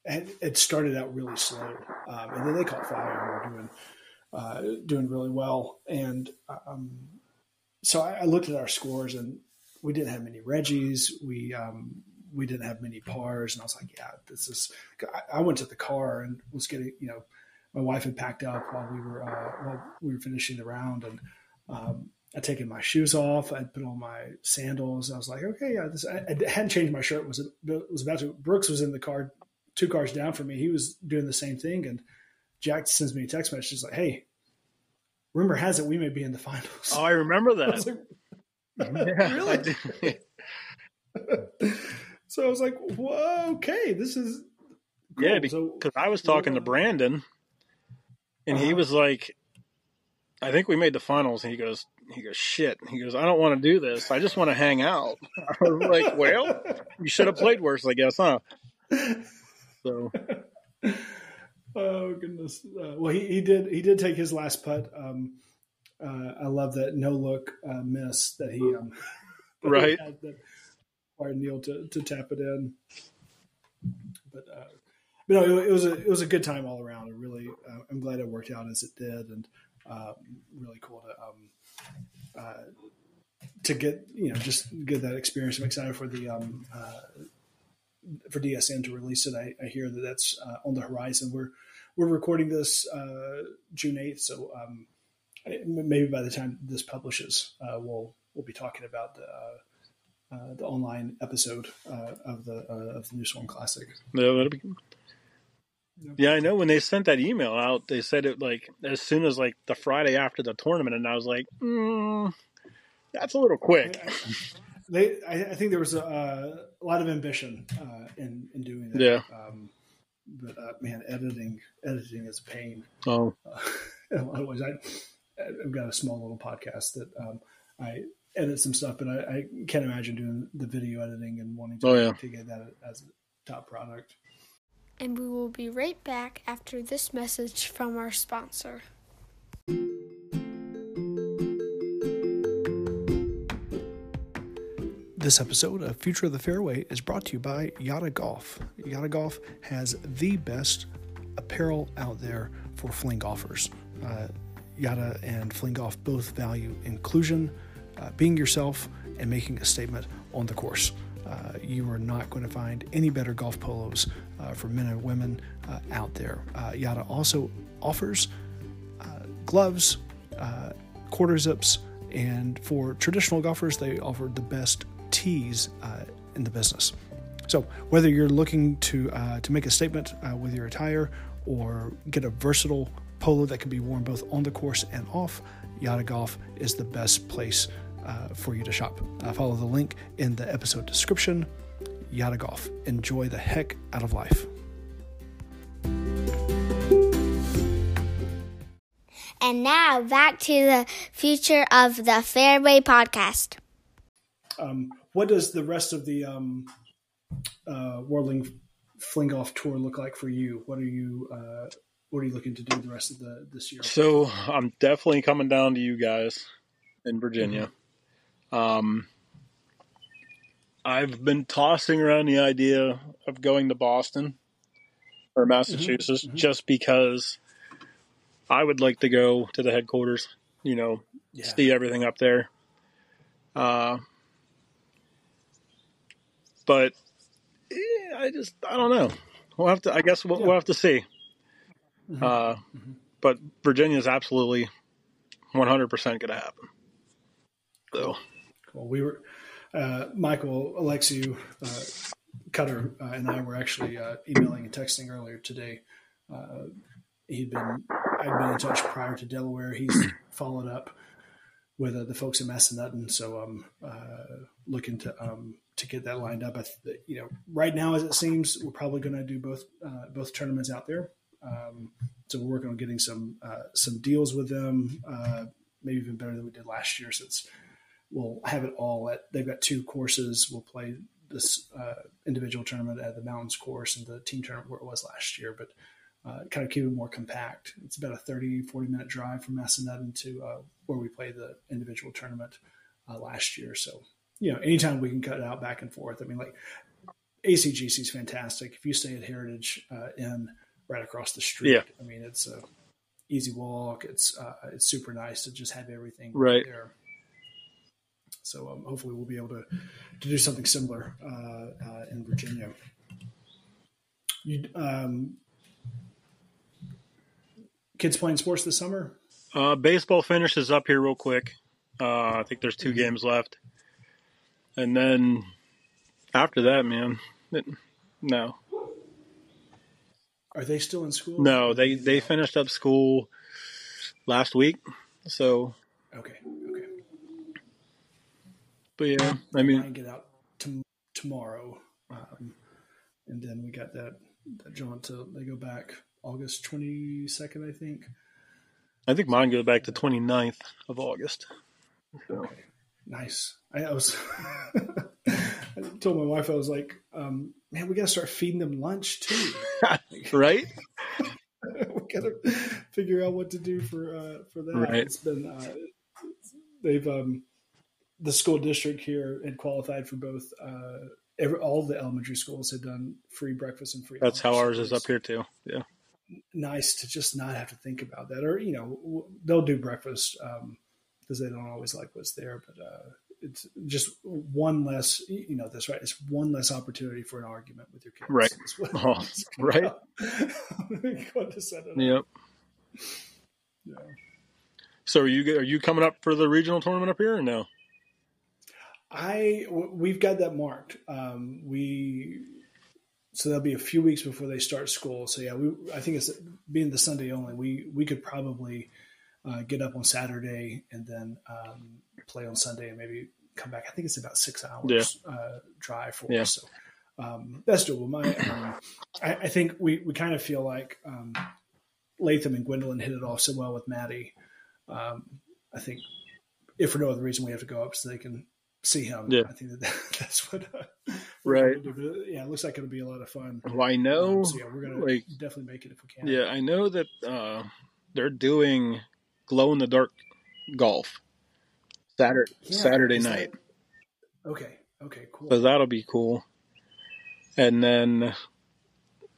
had it started out really slow um, and then they caught fire and were doing uh, doing really well and um, so I, I, looked at our scores and we didn't have many Reggies. We um, we didn't have many pars, and I was like, yeah, this is. I, I, went to the car and was getting, you know, my wife had packed up while we were uh, while we were finishing the round, and um, I'd taken my shoes off. I'd put on my sandals. I was like, okay, yeah, this. I, I hadn't changed my shirt. Was was about to. Brooks was in the car, two cars down from me. He was doing the same thing, and Jack sends me a text message. He's like, hey, rumor has it we may be in the finals. Oh, I remember that. (laughs) I like, really? (laughs) so I was like, Whoa, okay, this is cool. yeah, because so, I was talking to Brandon, and uh-huh. he was like, "I think we made the finals." And he goes, "He goes, shit." He goes, "I don't want to do this. I just want to hang out." (laughs) I was like, "Well, you should have played worse, I guess, huh?" So. Oh goodness! Uh, well, he, he did he did take his last putt. Um, uh, I love that no look uh, miss that he um, (laughs) that right he that required Neil to, to tap it in. But uh, but no, it, it, was a it was a good time all around. I really uh, I'm glad it worked out as it did, and um, really cool to um, uh, to get you know just get that experience. I'm excited for the um, for DSN to release it. I, I hear that that's on the horizon. We're we're recording this uh, June eighth, so um, maybe by the time this publishes, uh, we'll we'll be talking about the uh, uh the online episode uh, of the uh, of the New Swarm Classic. Yeah, I know when they sent that email out, they said it like as soon as like the Friday after the tournament, and I was like, mm, that's a little quick. They, I, I think there was a, a lot of ambition uh, in in doing that. Yeah. Um, but uh, man, editing editing is a pain. Oh, Uh, (laughs) in a lot of ways, I, I've got a small little podcast that um, I edit some stuff, but I, I can't imagine doing the video editing and wanting to, Oh, yeah. to get that as a top product. And we will be right back after this message from our sponsor. This episode of Future of the Fairway is brought to you by Yada Golf. Yada Golf has the best apparel out there for fling golfers. Uh, Yada and Fling Golf both value inclusion, uh, being yourself, and making a statement on the course. Uh, you are not going to find any better golf polos uh, for men and women uh, out there. Uh, Yada also offers gloves, quarter zips, and for traditional golfers, they offer the best tees uh, in the business. So whether you're looking to uh, to make a statement uh, with your attire or get a versatile polo that can be worn both on the course and off, Yada Golf is the best place uh, for you to shop. Uh, follow the link in the episode description. Yada Golf. Enjoy the heck out of life. And now back to the future of the Fairway podcast. Um, what does the rest of the um, uh, Whirling Fling Golf Tour look like for you? What are you uh, What are you looking to do the rest of the this year? so I'm definitely coming down to you guys in Virginia. Um, I've been tossing around the idea of going to Boston or Massachusetts just because I would like to go to the headquarters. You know, Yeah. see everything up there. Uh, but eh, I just I don't know. We'll have to. I guess we'll, we'll have to see. Uh, but Virginia is absolutely 100 percent going to happen. So Cool. We were uh, Michael Alexiu uh, Cutter uh, and I were actually uh, emailing and texting earlier today. Uh, he'd been I'd been in touch prior to Delaware. He's (clears throat) followed up with uh, the folks in Massanutten, so I'm uh, looking to um, to get that lined up. Th- you know, right now as it seems, we're probably going to do both uh, both tournaments out there. Um, so we're working on getting some uh, some deals with them, uh, maybe even better than we did last year, since we'll have it all at. They've got two courses. We'll play this uh, individual tournament at the Mountains course and the team tournament where it was last year, but uh, kind of keep it more compact. It's about a 30, 40 minute drive from Massanutten to uh, where we played the individual tournament last year. So, you know, anytime we can cut it out back and forth. I mean, like ACGC is fantastic. If you stay at Heritage uh, Inn right across the street, Yeah. I mean, it's a easy walk. It's uh, it's super nice to just have everything Right. there. So um, hopefully we'll be able to to do something similar uh, uh, in Virginia. You um, kids playing sports this summer? uh, baseball finishes up here real quick. Uh, I think there's 2 games left, and then after that, man, it- no, Are they still in school? no, they they finished up school last week. So, Okay. Okay. but yeah, I mean Mine mean, get out to, tomorrow, um, and then we got that that jaunt to they go back August twenty second, I think. I think mine goes back to 29th of August. Okay, nice. I, I was (laughs) I told my wife I was like, um, man, we got to start feeding them lunch too. (laughs) right? (laughs) we got to figure out what to do for uh, for that. Right. It's been uh, they've um, the school district here had qualified for both. Uh, every, all the elementary schools had done free breakfast and free. That's how ours is up here too. Yeah. Nice to just not have to think about that, or you know, they'll do breakfast because they don't always like what's there, but. Uh, it's just one less, you know, that's right. It's one less opportunity for an argument with your kids. Right. (laughs) (laughs) Oh, (laughs) right. Going to set it up. Yep. Yeah. So are you are you coming up for the regional tournament up here or no? I we've got that marked. Um, we so there'll be a few weeks before they start school. So yeah, we I think it's being the Sunday only. We we could probably uh, get up on Saturday and then um, play on Sunday and maybe come back. I think it's about six hours yeah. uh, drive for yeah. us. So um, that's doable. My, um, I, I, think we, we kind of feel like um, Latham and Gwendolyn hit it off so well with Maddie. Um, I think if for no other reason, we have to go up so they can see him. Yeah. I think that (laughs) that's what. Uh, right. Yeah, it looks like it'll be a lot of fun. Well, I know. Um, so yeah, we're gonna like, definitely make it if we can. Yeah, I know that uh, they're doing glow in the dark golf Saturday yeah, Saturday night. That... Okay. Okay. Cool. So that'll be cool. And then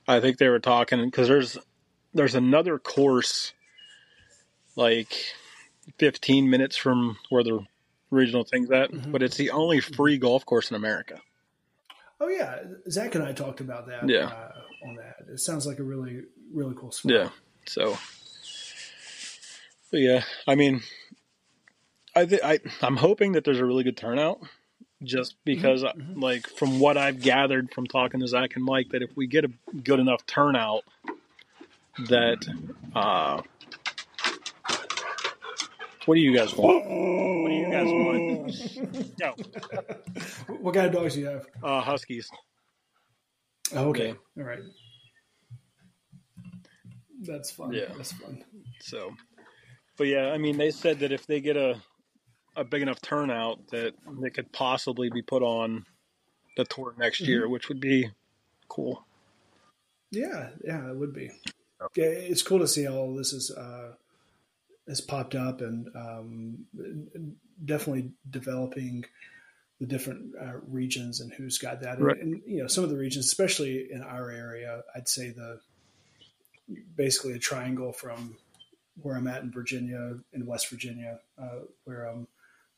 I think they were talking because there's there's another course like 15 minutes from where the original thing's at, mm-hmm. but it's the only free golf course in America. Oh yeah, Zach and I talked about that. Yeah. Uh, on that, it sounds like a really really cool spot. Yeah. So, but yeah, I mean, I th- I I'm hoping that there's a really good turnout, just because mm-hmm. mm-hmm. like from what I've gathered from talking to Zach and Mike, that if we get a good enough turnout, that uh, what do you guys want? What do you guys want? (laughs) no. What kind of dogs do you have? Uh, Huskies. Oh, okay. Yeah. All right. That's fun. Yeah. That's fun. So, but yeah, I mean, they said that if they get a a big enough turnout, that they could possibly be put on the tour next mm-hmm. year, which would be cool. Yeah, yeah, it would be. Yeah, it's cool to see all this is uh, has popped up and um, definitely developing the different uh, regions and who's got that. Right. And, and, you know, some of the regions, especially in our area, I'd say the basically a triangle from where I'm at in Virginia, in West Virginia, uh, where um,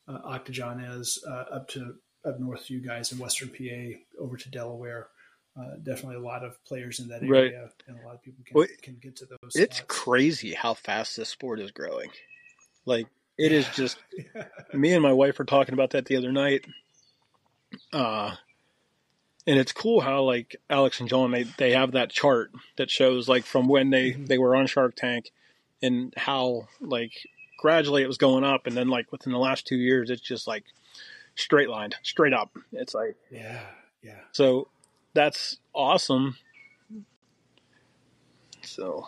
uh, Octagon is, uh, up to up north to you guys in Western PA, over to Delaware uh, definitely a lot of players in that area, right. and a lot of people can, well, can get to those. It's spots. crazy how fast this sport is growing. Like it is just. (laughs) yeah. Me and my wife were talking about that the other night. Uh, and it's cool how like Alex and John they they have that chart that shows like from when they mm-hmm. they were on Shark Tank, and how like gradually it was going up, and then like within the last two years it's just like straight lined, straight up. It's like yeah, yeah. So that's awesome. So,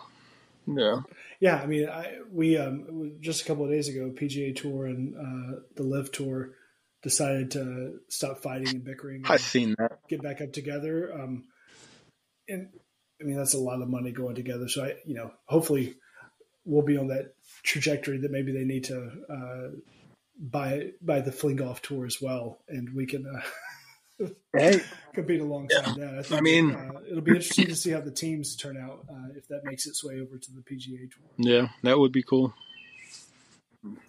yeah. Yeah, I mean, I, we um, just a couple of days ago, PGA Tour and uh, the LIV Tour decided to stop fighting and bickering. I've seen that. Get back up together. Um, and I mean, that's a lot of money going together. So I, you know, hopefully we'll be on that trajectory that maybe they need to uh, buy buy the Fling Golf Tour as well, and we can. Uh, (laughs) hey, compete alongside yeah. that. I, think I mean, uh, it'll be interesting to see how the teams turn out uh, if that makes its way over to the PGA Tour. Yeah, that would be cool.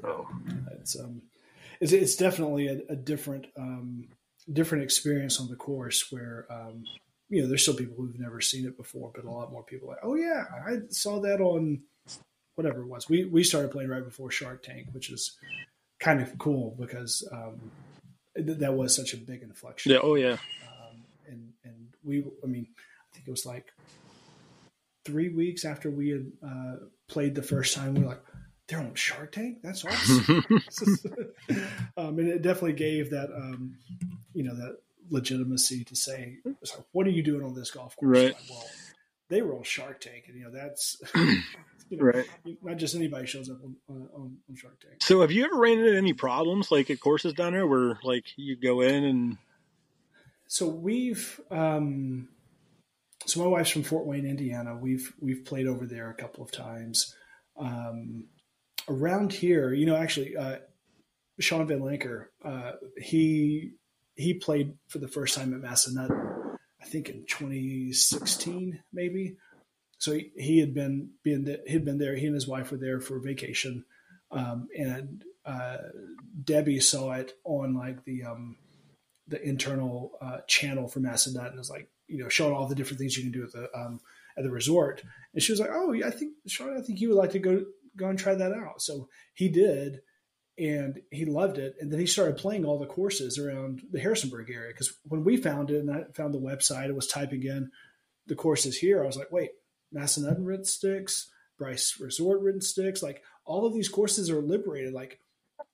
So it's um, it's, it's definitely a, a different um, different experience on the course where um, you know there's still people who've never seen it before, but a lot more people like, oh yeah, I saw that on whatever it was. We we started playing right before Shark Tank, which is kind of cool because um, that was such a big inflection. Yeah. Oh yeah. Um, and and we, I mean, I think it was like three weeks after we had uh, played the first time. We were like, they're on Shark Tank. That's awesome. (laughs) (laughs) um, and it definitely gave that, um, you know, that legitimacy to say, what are you doing on this golf course? Right. Like, well, they were on Shark Tank, and you know that's (clears throat) you know, right. Not just anybody shows up on, on, on, Shark Tank. So, have you ever ran into any problems like at courses down there where like you go in and? So we've, um, so my wife's from Fort Wayne, Indiana. We've we've played over there a couple of times. Um, around here, you know, actually, uh, Sean Van Lanker, uh, he he played for the first time at Massanutten, I think in 2016, maybe so he, he had been being he'd been there. He and his wife were there for vacation, um, and uh, Debbie saw it on like the um, the internal uh, channel for Massanutten and was like you know showing all the different things you can do at the um, at the resort. And she was like, "Oh, yeah, I think Sean, I think you would like to go go and try that out." So he did, and he loved it. And then he started playing all the courses around the Harrisonburg area because when we found it and I found the website, it was typing in the courses here, I was like, wait, Massanutten ridden sticks, Bryce Resort ridden sticks, like all of these courses are liberated. Like,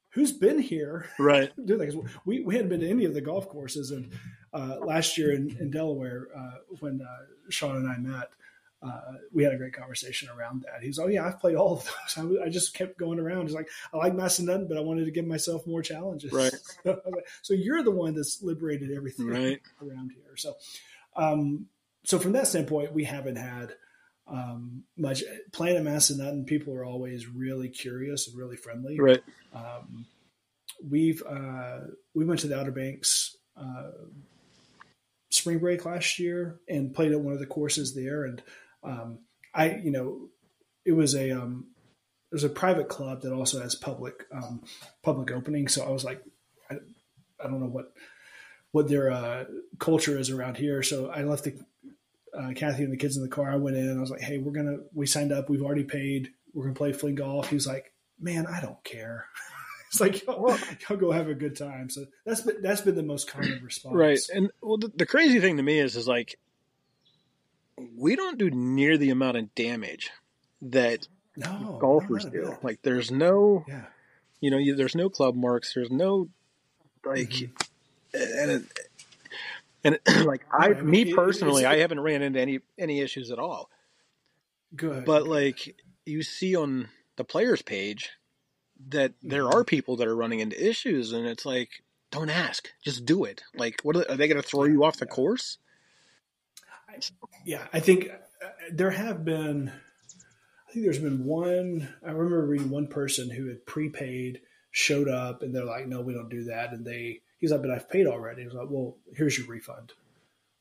who's been here? Right. (laughs) we, we hadn't been to any of the golf courses. And uh, last year in, in Delaware, uh, when uh, Sean and I met, uh, we had a great conversation around that. He's, oh yeah, I've played all of those. (laughs) I, I, just kept going around. He's like, I like Massanutten, but I wanted to give myself more challenges. Right. (laughs) so you're the one that's liberated everything right. around here. So, um, so from that standpoint, we haven't had um, much playing at Massanutten. People are always really curious and really friendly. Right. Um, we've uh, we went to the Outer Banks uh, spring break last year and played at one of the courses there, and um, I, you know, it was a um, it was a private club that also has public um, public opening. So I was like, I, I don't know what what their uh, culture is around here. So I left the uh, Kathy and the kids in the car. I went in and I was like, hey, we're gonna we signed up. We've already paid. We're gonna play fling golf. He was like, man, I don't care. (laughs) it's like y'all, y'all, go have a good time. So that's been that's been the most common response. Right. And well, the, the crazy thing to me is is like we don't do near the amount of damage that no, golfers do. Like there's no, yeah. you know, you, there's no club marks. There's no like, mm-hmm. and it, and (clears throat) like I, me personally, I haven't ran into any any issues at all. Good, but like you see on the players page that there mm-hmm. are people that are running into issues, and it's like, don't ask, just do it. Like, what are they, they going to throw you off the yeah. course? yeah, I think uh, there have been. I think there's been one. I remember reading one person who had prepaid, showed up, and they're like, "No, we don't do that." And they, he's like, "But I've paid already." He was like, "Well, here's your refund."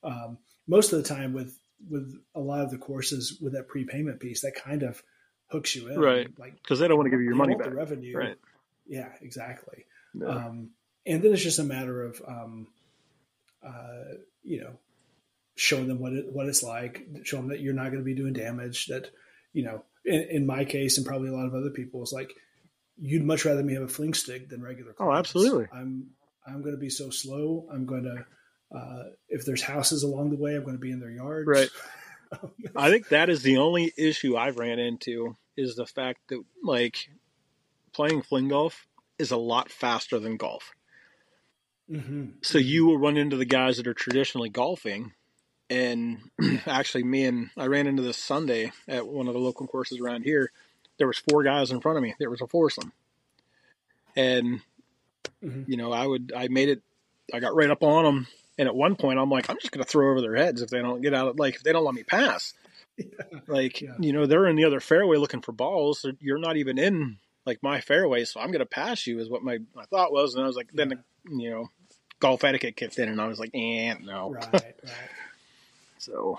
Um, most of the time, with with a lot of the courses with that prepayment piece, that kind of hooks you in, right? Like because they don't want to give you your money back. The revenue, right? Yeah, exactly. No. Um, and then it's just a matter of, um, uh, you know, showing them what it, what it's like, showing them that you're not going to be doing damage. That you know, in, in, my case, and probably a lot of other people, it's like you'd much rather me have a fling stick than regular. Clubs. Oh, absolutely. I'm I'm going to be so slow. I'm going to uh, if there's houses along the way, I'm going to be in their yards. Right. (laughs) I think that is the only issue I've ran into is the fact that like playing fling golf is a lot faster than golf. Mm-hmm. So you will run into the guys that are traditionally golfing and (clears throat) actually me and I ran into this Sunday at one of the local courses around here. There was four guys in front of me. There was a foursome, and mm-hmm. you know I would I made it. I got right up on them, and at one point I'm like I'm just going to throw over their heads if they don't get out. Of, like if they don't let me pass. Yeah. Like yeah. you know they're in the other fairway looking for balls. You're not even in like my fairway, so I'm going to pass you is what my my thought was, and I was like yeah. then the, you know golf etiquette kicked in, and I was like, eh, no. Right, (laughs) right. So,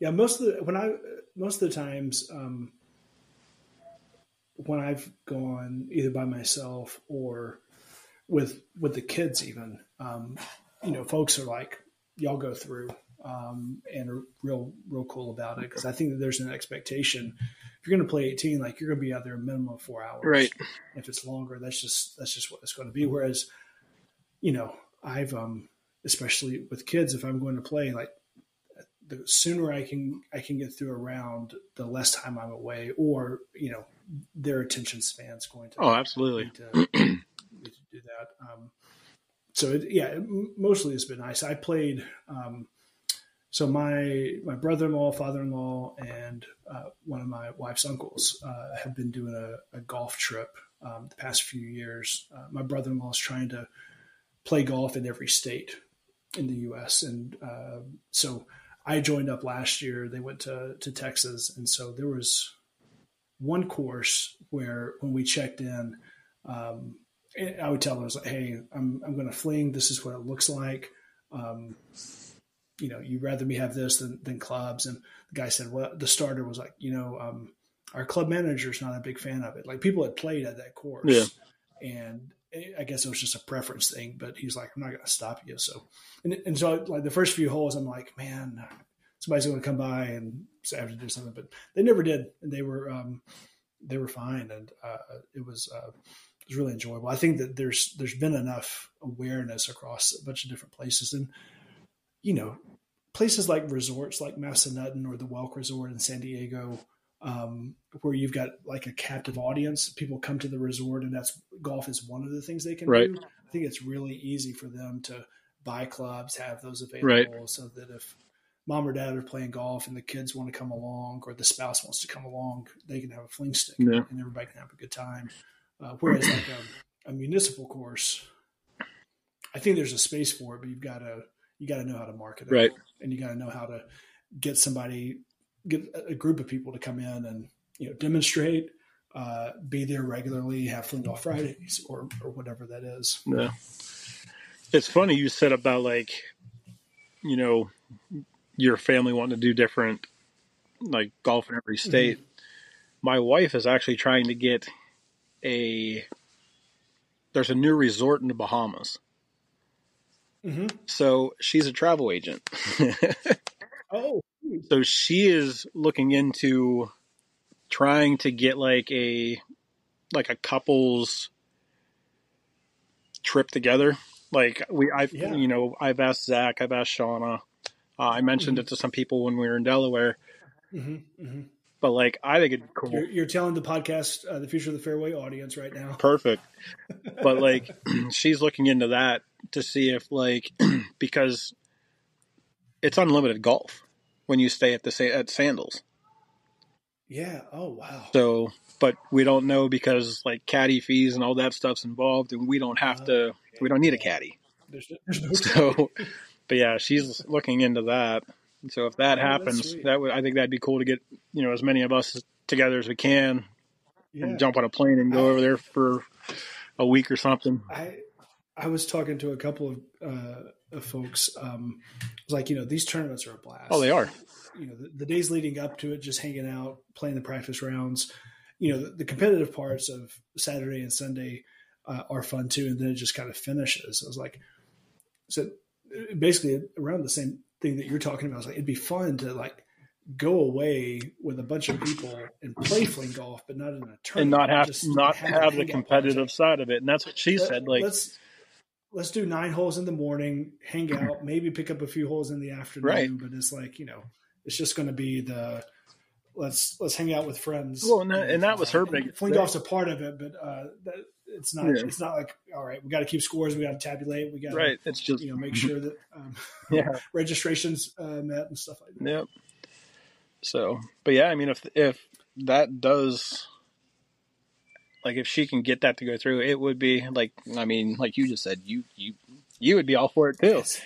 yeah, most of the when I most of the times um, when I've gone either by myself or with with the kids, even um, you know, folks are like, "Y'all go through," um, and are real real cool about it because I think that there's an expectation. If you're going to play 18, like you're going to be out there a minimum of four hours. Right. If it's longer, that's just that's just what it's going to be. Whereas, you know, I've um, especially with kids, if I'm going to play, like the sooner I can I can get through a round, the less time I'm away, or you know, their attention span's going to. Oh, absolutely. To, that. Um, so it, yeah, mostly it's been nice. I played. Um, so my my brother in law, father in law, and uh, one of my wife's uncles uh, have been doing a, a golf trip um, the past few years. Uh, my brother in law is trying to play golf in every state in the U.S. and uh, so I joined up last year. They went to to Texas, and so there was one course where when we checked in, um, I would tell them, I was like, "Hey, I'm I'm going to fling. This is what it looks like. Um, you know, you'd rather me have this than than clubs." And the guy said, "Well, the starter was like, you know, um, our club manager is not a big fan of it. Like people had played at that course, yeah. and I guess it was just a preference thing, but he's like, I'm not going to stop you. So, and, and so like the first few holes, I'm like, man, somebody's going to come by and say I have to do something, but they never did. And they were, um, they were fine. And, uh, it was, uh, it was really enjoyable. I think that there's, there's been enough awareness across a bunch of different places and, you know, places like resorts like Massanutten or the Welk Resort in San Diego, um, where you've got like a captive audience, people come to the resort, and that's golf is one of the things they can Right. do. I think it's really easy for them to buy clubs, have those available, so that if mom or dad are playing golf and the kids want to come along, or the spouse wants to come along, they can have a fling stick, Yeah. and everybody can have a good time. Uh, whereas like a, a municipal course, I think there's a space for it, but you've got to you got to know how to market it, Right. And you got to know how to get somebody, get a- group of people to come in and you know demonstrate, uh, be there regularly, have fling golf Fridays or or whatever that is. Yeah. It's funny you said about like, you know, your family wanting to do different, like golf in every state. My wife is actually trying to get a. There's a new resort in the Bahamas, hmm so she's a travel agent. (laughs) Oh, so she is looking into trying to get like a like a couples trip together. Like we i've Yeah. you know i've asked zach i've asked shauna. Uh, i mentioned it to some people when we were in delaware. Hmm hmm but like i think it'd be cool You're, you're telling the podcast, uh, the future of the fairway audience, right now. perfect (laughs) but like (clears throat) she's looking into that to see if like (clears throat) because it's unlimited golf when you stay at the at sandals Yeah. Oh, wow. So, but we don't know because like caddy fees and all that stuff's involved, and we don't have to. We don't need a caddy. There's, there's no So, but yeah, she's looking into that. So if that Oh, happens, that would I think that'd be cool to get you know as many of us together as we can yeah. and jump on a plane and go over there for a week or something. I I was talking to a couple of, uh, of folks. Um, like you know these tournaments are a blast. Oh, they are. You know the, the days leading up to it, just hanging out, playing the practice rounds. You know the, the competitive parts of Saturday and Sunday uh, are fun too, and then it just kind of finishes. I was like, so basically around the same thing that you're talking about. I was like, it'd be fun to like go away with a bunch of people and play fling golf, but not in a tournament, And not have Just not a have the competitive side of it, and that's what she Let- said. Like, let's let's do nine holes in the morning, hang out, maybe pick up a few holes in the afternoon. Right. But it's like you know, it's just going to be the let's let's hang out with friends. Well, and that- and that was her biggest Fling golf's a part of it, but uh, that, it's not. Yeah. It's not like all right, we got to keep scores, we got to tabulate, we got to right? It's just you know make sure that um, (laughs) yeah. (laughs) registrations uh, met and stuff like that. Yep. So, but yeah, I mean, if if that does, like, if she can get that to go through, it would be like, I mean, like you just said, you you you would be all for it too. Yes.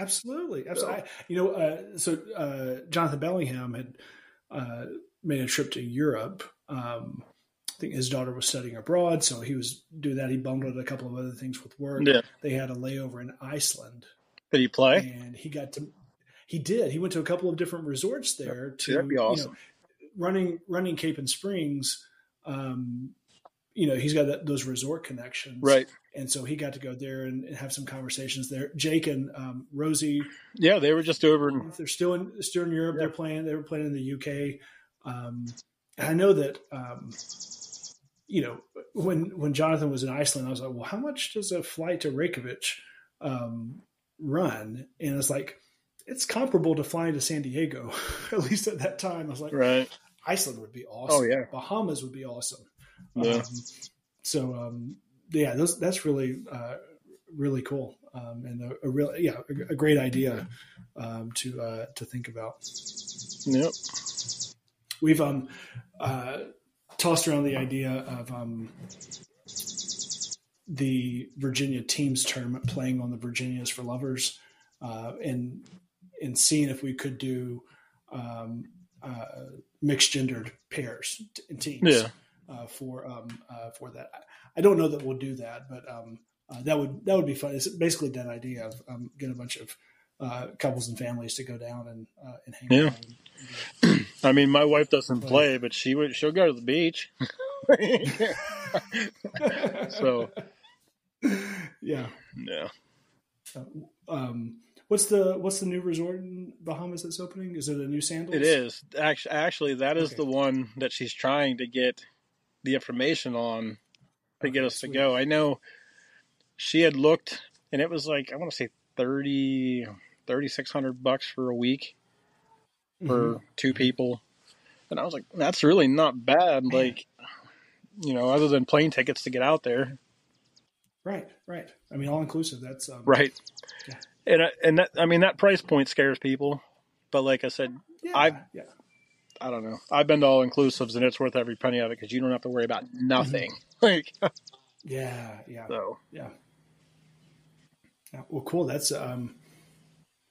Absolutely, absolutely. I, you know, uh, so uh, Jonathan Bellingham had uh, made a trip to Europe. Um, I think his daughter was studying abroad, so he was doing that. He bundled a couple of other things with work. Yeah. They had a layover in Iceland, Did he play? and he got to. He did. He went to a couple of different resorts there to That'd be awesome. you know, running running Cape and Springs. Um, you know, he's got that, those resort connections, Right. and so he got to go there and, and have some conversations there. Jake and um, Rosie, Yeah, they were just over in. they're still in still in Europe. They're playing. They were playing in the UK. Um, I know that um, you know when when Jonathan was in Iceland, I was like, well, how much does a flight to Reykjavik um, run? And it's like it's comparable to flying to San Diego, (laughs) at least at that time. I was like, Right. Iceland would be awesome. Oh, yeah. Bahamas would be awesome. Yeah. Um, so um, yeah, those, that's really uh, really cool um, and a, a real yeah a, a great idea um, to uh, to think about. Yep. We've um, uh, tossed around the idea of um, the Virginia teams tournament playing on the Virginias for Lovers, uh, and and seeing if we could do um, uh, mixed gendered pairs and teams Yeah. uh, for um, uh, for that. I don't know that we'll do that, but um, uh, that would that would be fun. It's basically that idea of um, get a bunch of uh, couples and families to go down and uh, and hang Yeah. out. And, (clears throat) I mean, my wife doesn't play, but she would. She'll go to the beach. (laughs) so yeah. yeah. Um, what's the what's the new resort in Bahamas that's opening? Is it a new sandals? It is actually actually that is Okay. the one that she's trying to get the information on to get Okay, us to go. I know she had looked and it was like I want to say thirty six hundred bucks for a week for two people, and I was like, that's really not bad. Like, you know, other than plane tickets to get out there, Right, right. I mean, all inclusive. That's um, right? Yeah. And I- and that, I mean that price point scares people, but like I said, Yeah, I've- yeah. I don't know. I've been to all inclusives, and it's worth every penny of it because you don't have to worry about nothing. (laughs) Like, Yeah, yeah, so yeah. Yeah, Well, cool. That's um,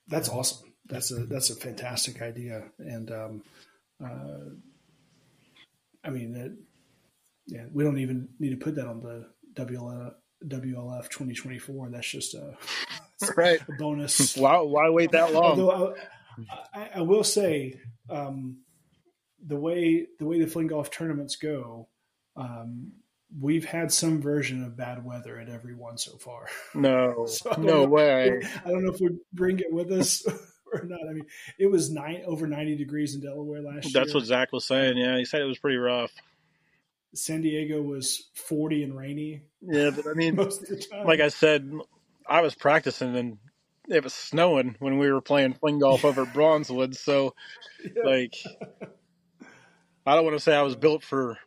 that's awesome. That's a that's a fantastic idea, and um, uh, I mean, it, yeah, we don't even need to put that on the WLF, WLF 2024. That's just a, (laughs) right. a bonus. Why why wait that long? Although I, I, I will say, um, the way the way the fling golf tournaments go, um, we've had some version of bad weather at every one so far. (laughs) No, So no know- way. I don't know if we bring it with us (laughs) or not. I mean, it was nine over ninety degrees in Delaware last year. That's what Zach was saying. Yeah, he said it was pretty rough. San Diego was forty and rainy Yeah, but I mean, (laughs) most of the time. like I said, I was practicing and it was snowing when we were playing fling golf over at Bronzewood. So, like, I don't want to say I was built for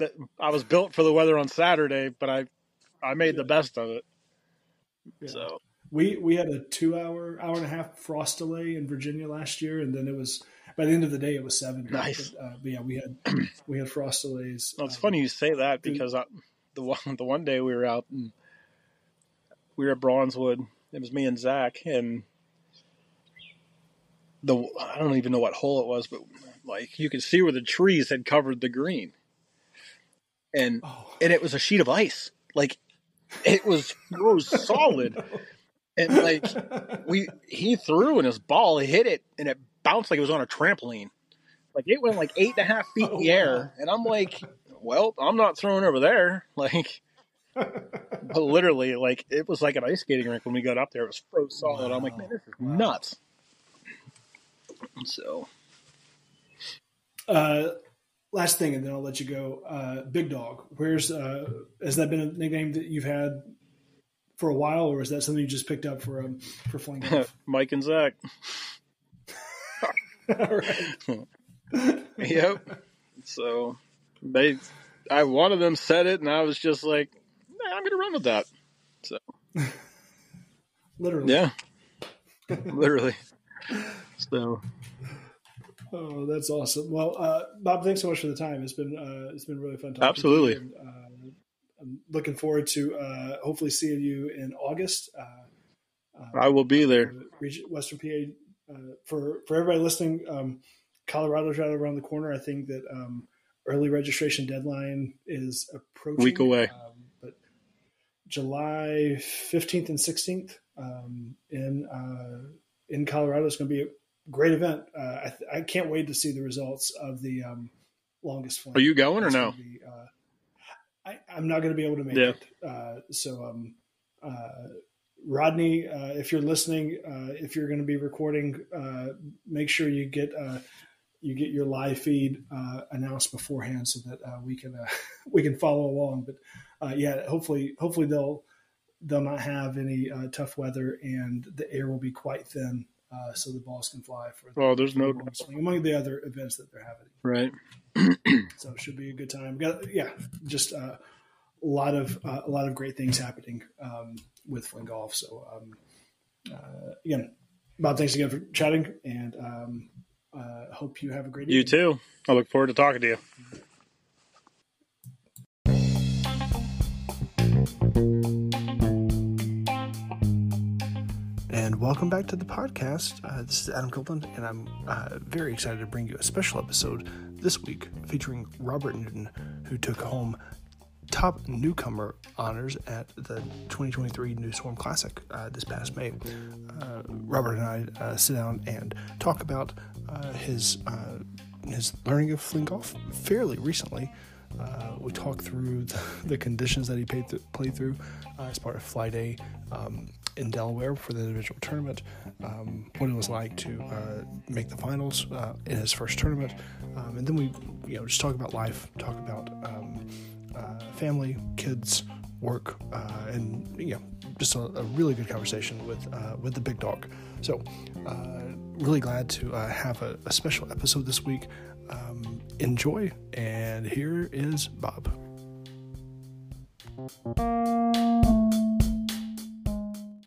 that. I was built for the weather on Saturday, but I, I made the best of it. Yeah. So, We we had a two hour hour and a half frost delay in Virginia last year, and then it was by the end of the day it was seven. Nice. But, uh, but yeah, we had (clears throat) we had frost delays. well, it's Um, funny you say that because I, the one (laughs) the one day we were out and we were at Bronzewood. It was me and Zach and the I don't even know what hole it was, but like you could see where the trees had covered the green, and Oh, and it was a sheet of ice. Like it was it was solid, and like we he threw and his ball hit it and it bounced like it was on a trampoline. Like it went like eight and a half feet in the Oh, air, and I'm like, well, I'm not throwing over there. (laughs) Like, but literally, like it was like an ice skating rink when we got up there. It was froze solid. I'm like, man, this is Wow. nuts. So Uh, last thing, and then I'll let you go. Uh, Big Dog. Where's uh, has that been a nickname that you've had for a while, or is that something you just picked up for um, for fling? (laughs) Mike and Zach, (laughs) (laughs) yep. So they, I one of them said it, and I was just like, nah, I'm gonna run with that. So Literally. yeah, literally. So Oh, that's awesome. Well, uh, Bob, thanks so much for the time. It's been uh, it's been really fun talking. Absolutely. To you. And, uh, I'm looking forward to uh, hopefully seeing you in August. Uh, I will be there. Western PA. Uh, for for everybody listening, um, Colorado's right around the corner. I think that um, early registration deadline is approaching. Week away. Um, but July fifteenth and sixteenth um, in uh, in Colorado is going to be a great event. Uh, I, th- I can't wait to see the results of the um, longest flame. Are you going or no? Be, uh, I, I'm not going to be able to make Yeah. it. Uh, so, um, uh, Rodney, uh, if you're listening, uh, if you're going to be recording, uh, make sure you get uh, you get your live feed uh, announced beforehand so that uh, we can uh, (laughs) we can follow along. But uh, yeah, hopefully, hopefully they'll they'll not have any uh, tough weather and the air will be quite thin. Uh, so the balls can fly for the Oh, there's no swing, among the other events that they're having right. (clears throat) so it should be a good time. Got yeah, just uh, a lot of uh, a lot of great things happening um, with Fling Golf. So um, uh, again, Bob, thanks again for chatting, and um, uh, hope you have a great You evening. too. I look forward to talking to you. And welcome back to the podcast. Uh, this is Adam Copeland, and I'm uh, very excited to bring you a special episode this week featuring Robert Newton, who took home top newcomer honors at the 2023 New Classic uh, this past May. Uh, Robert and I uh, sit down and talk about uh, his his learning of fling golf fairly recently. Uh, we talk through the, (laughs) the conditions that he played, th- played through uh, as part of Fly Day um, in Delaware for the individual tournament, um, what it was like to uh, make the finals uh, in his first tournament, um, and then we, you know, just talk about life, talk about um, uh, family, kids, work, uh, and you know, just a, a really good conversation with uh, with the big dog. So, uh, really glad to have a, a, special episode this week. Um, enjoy, and here is Bob.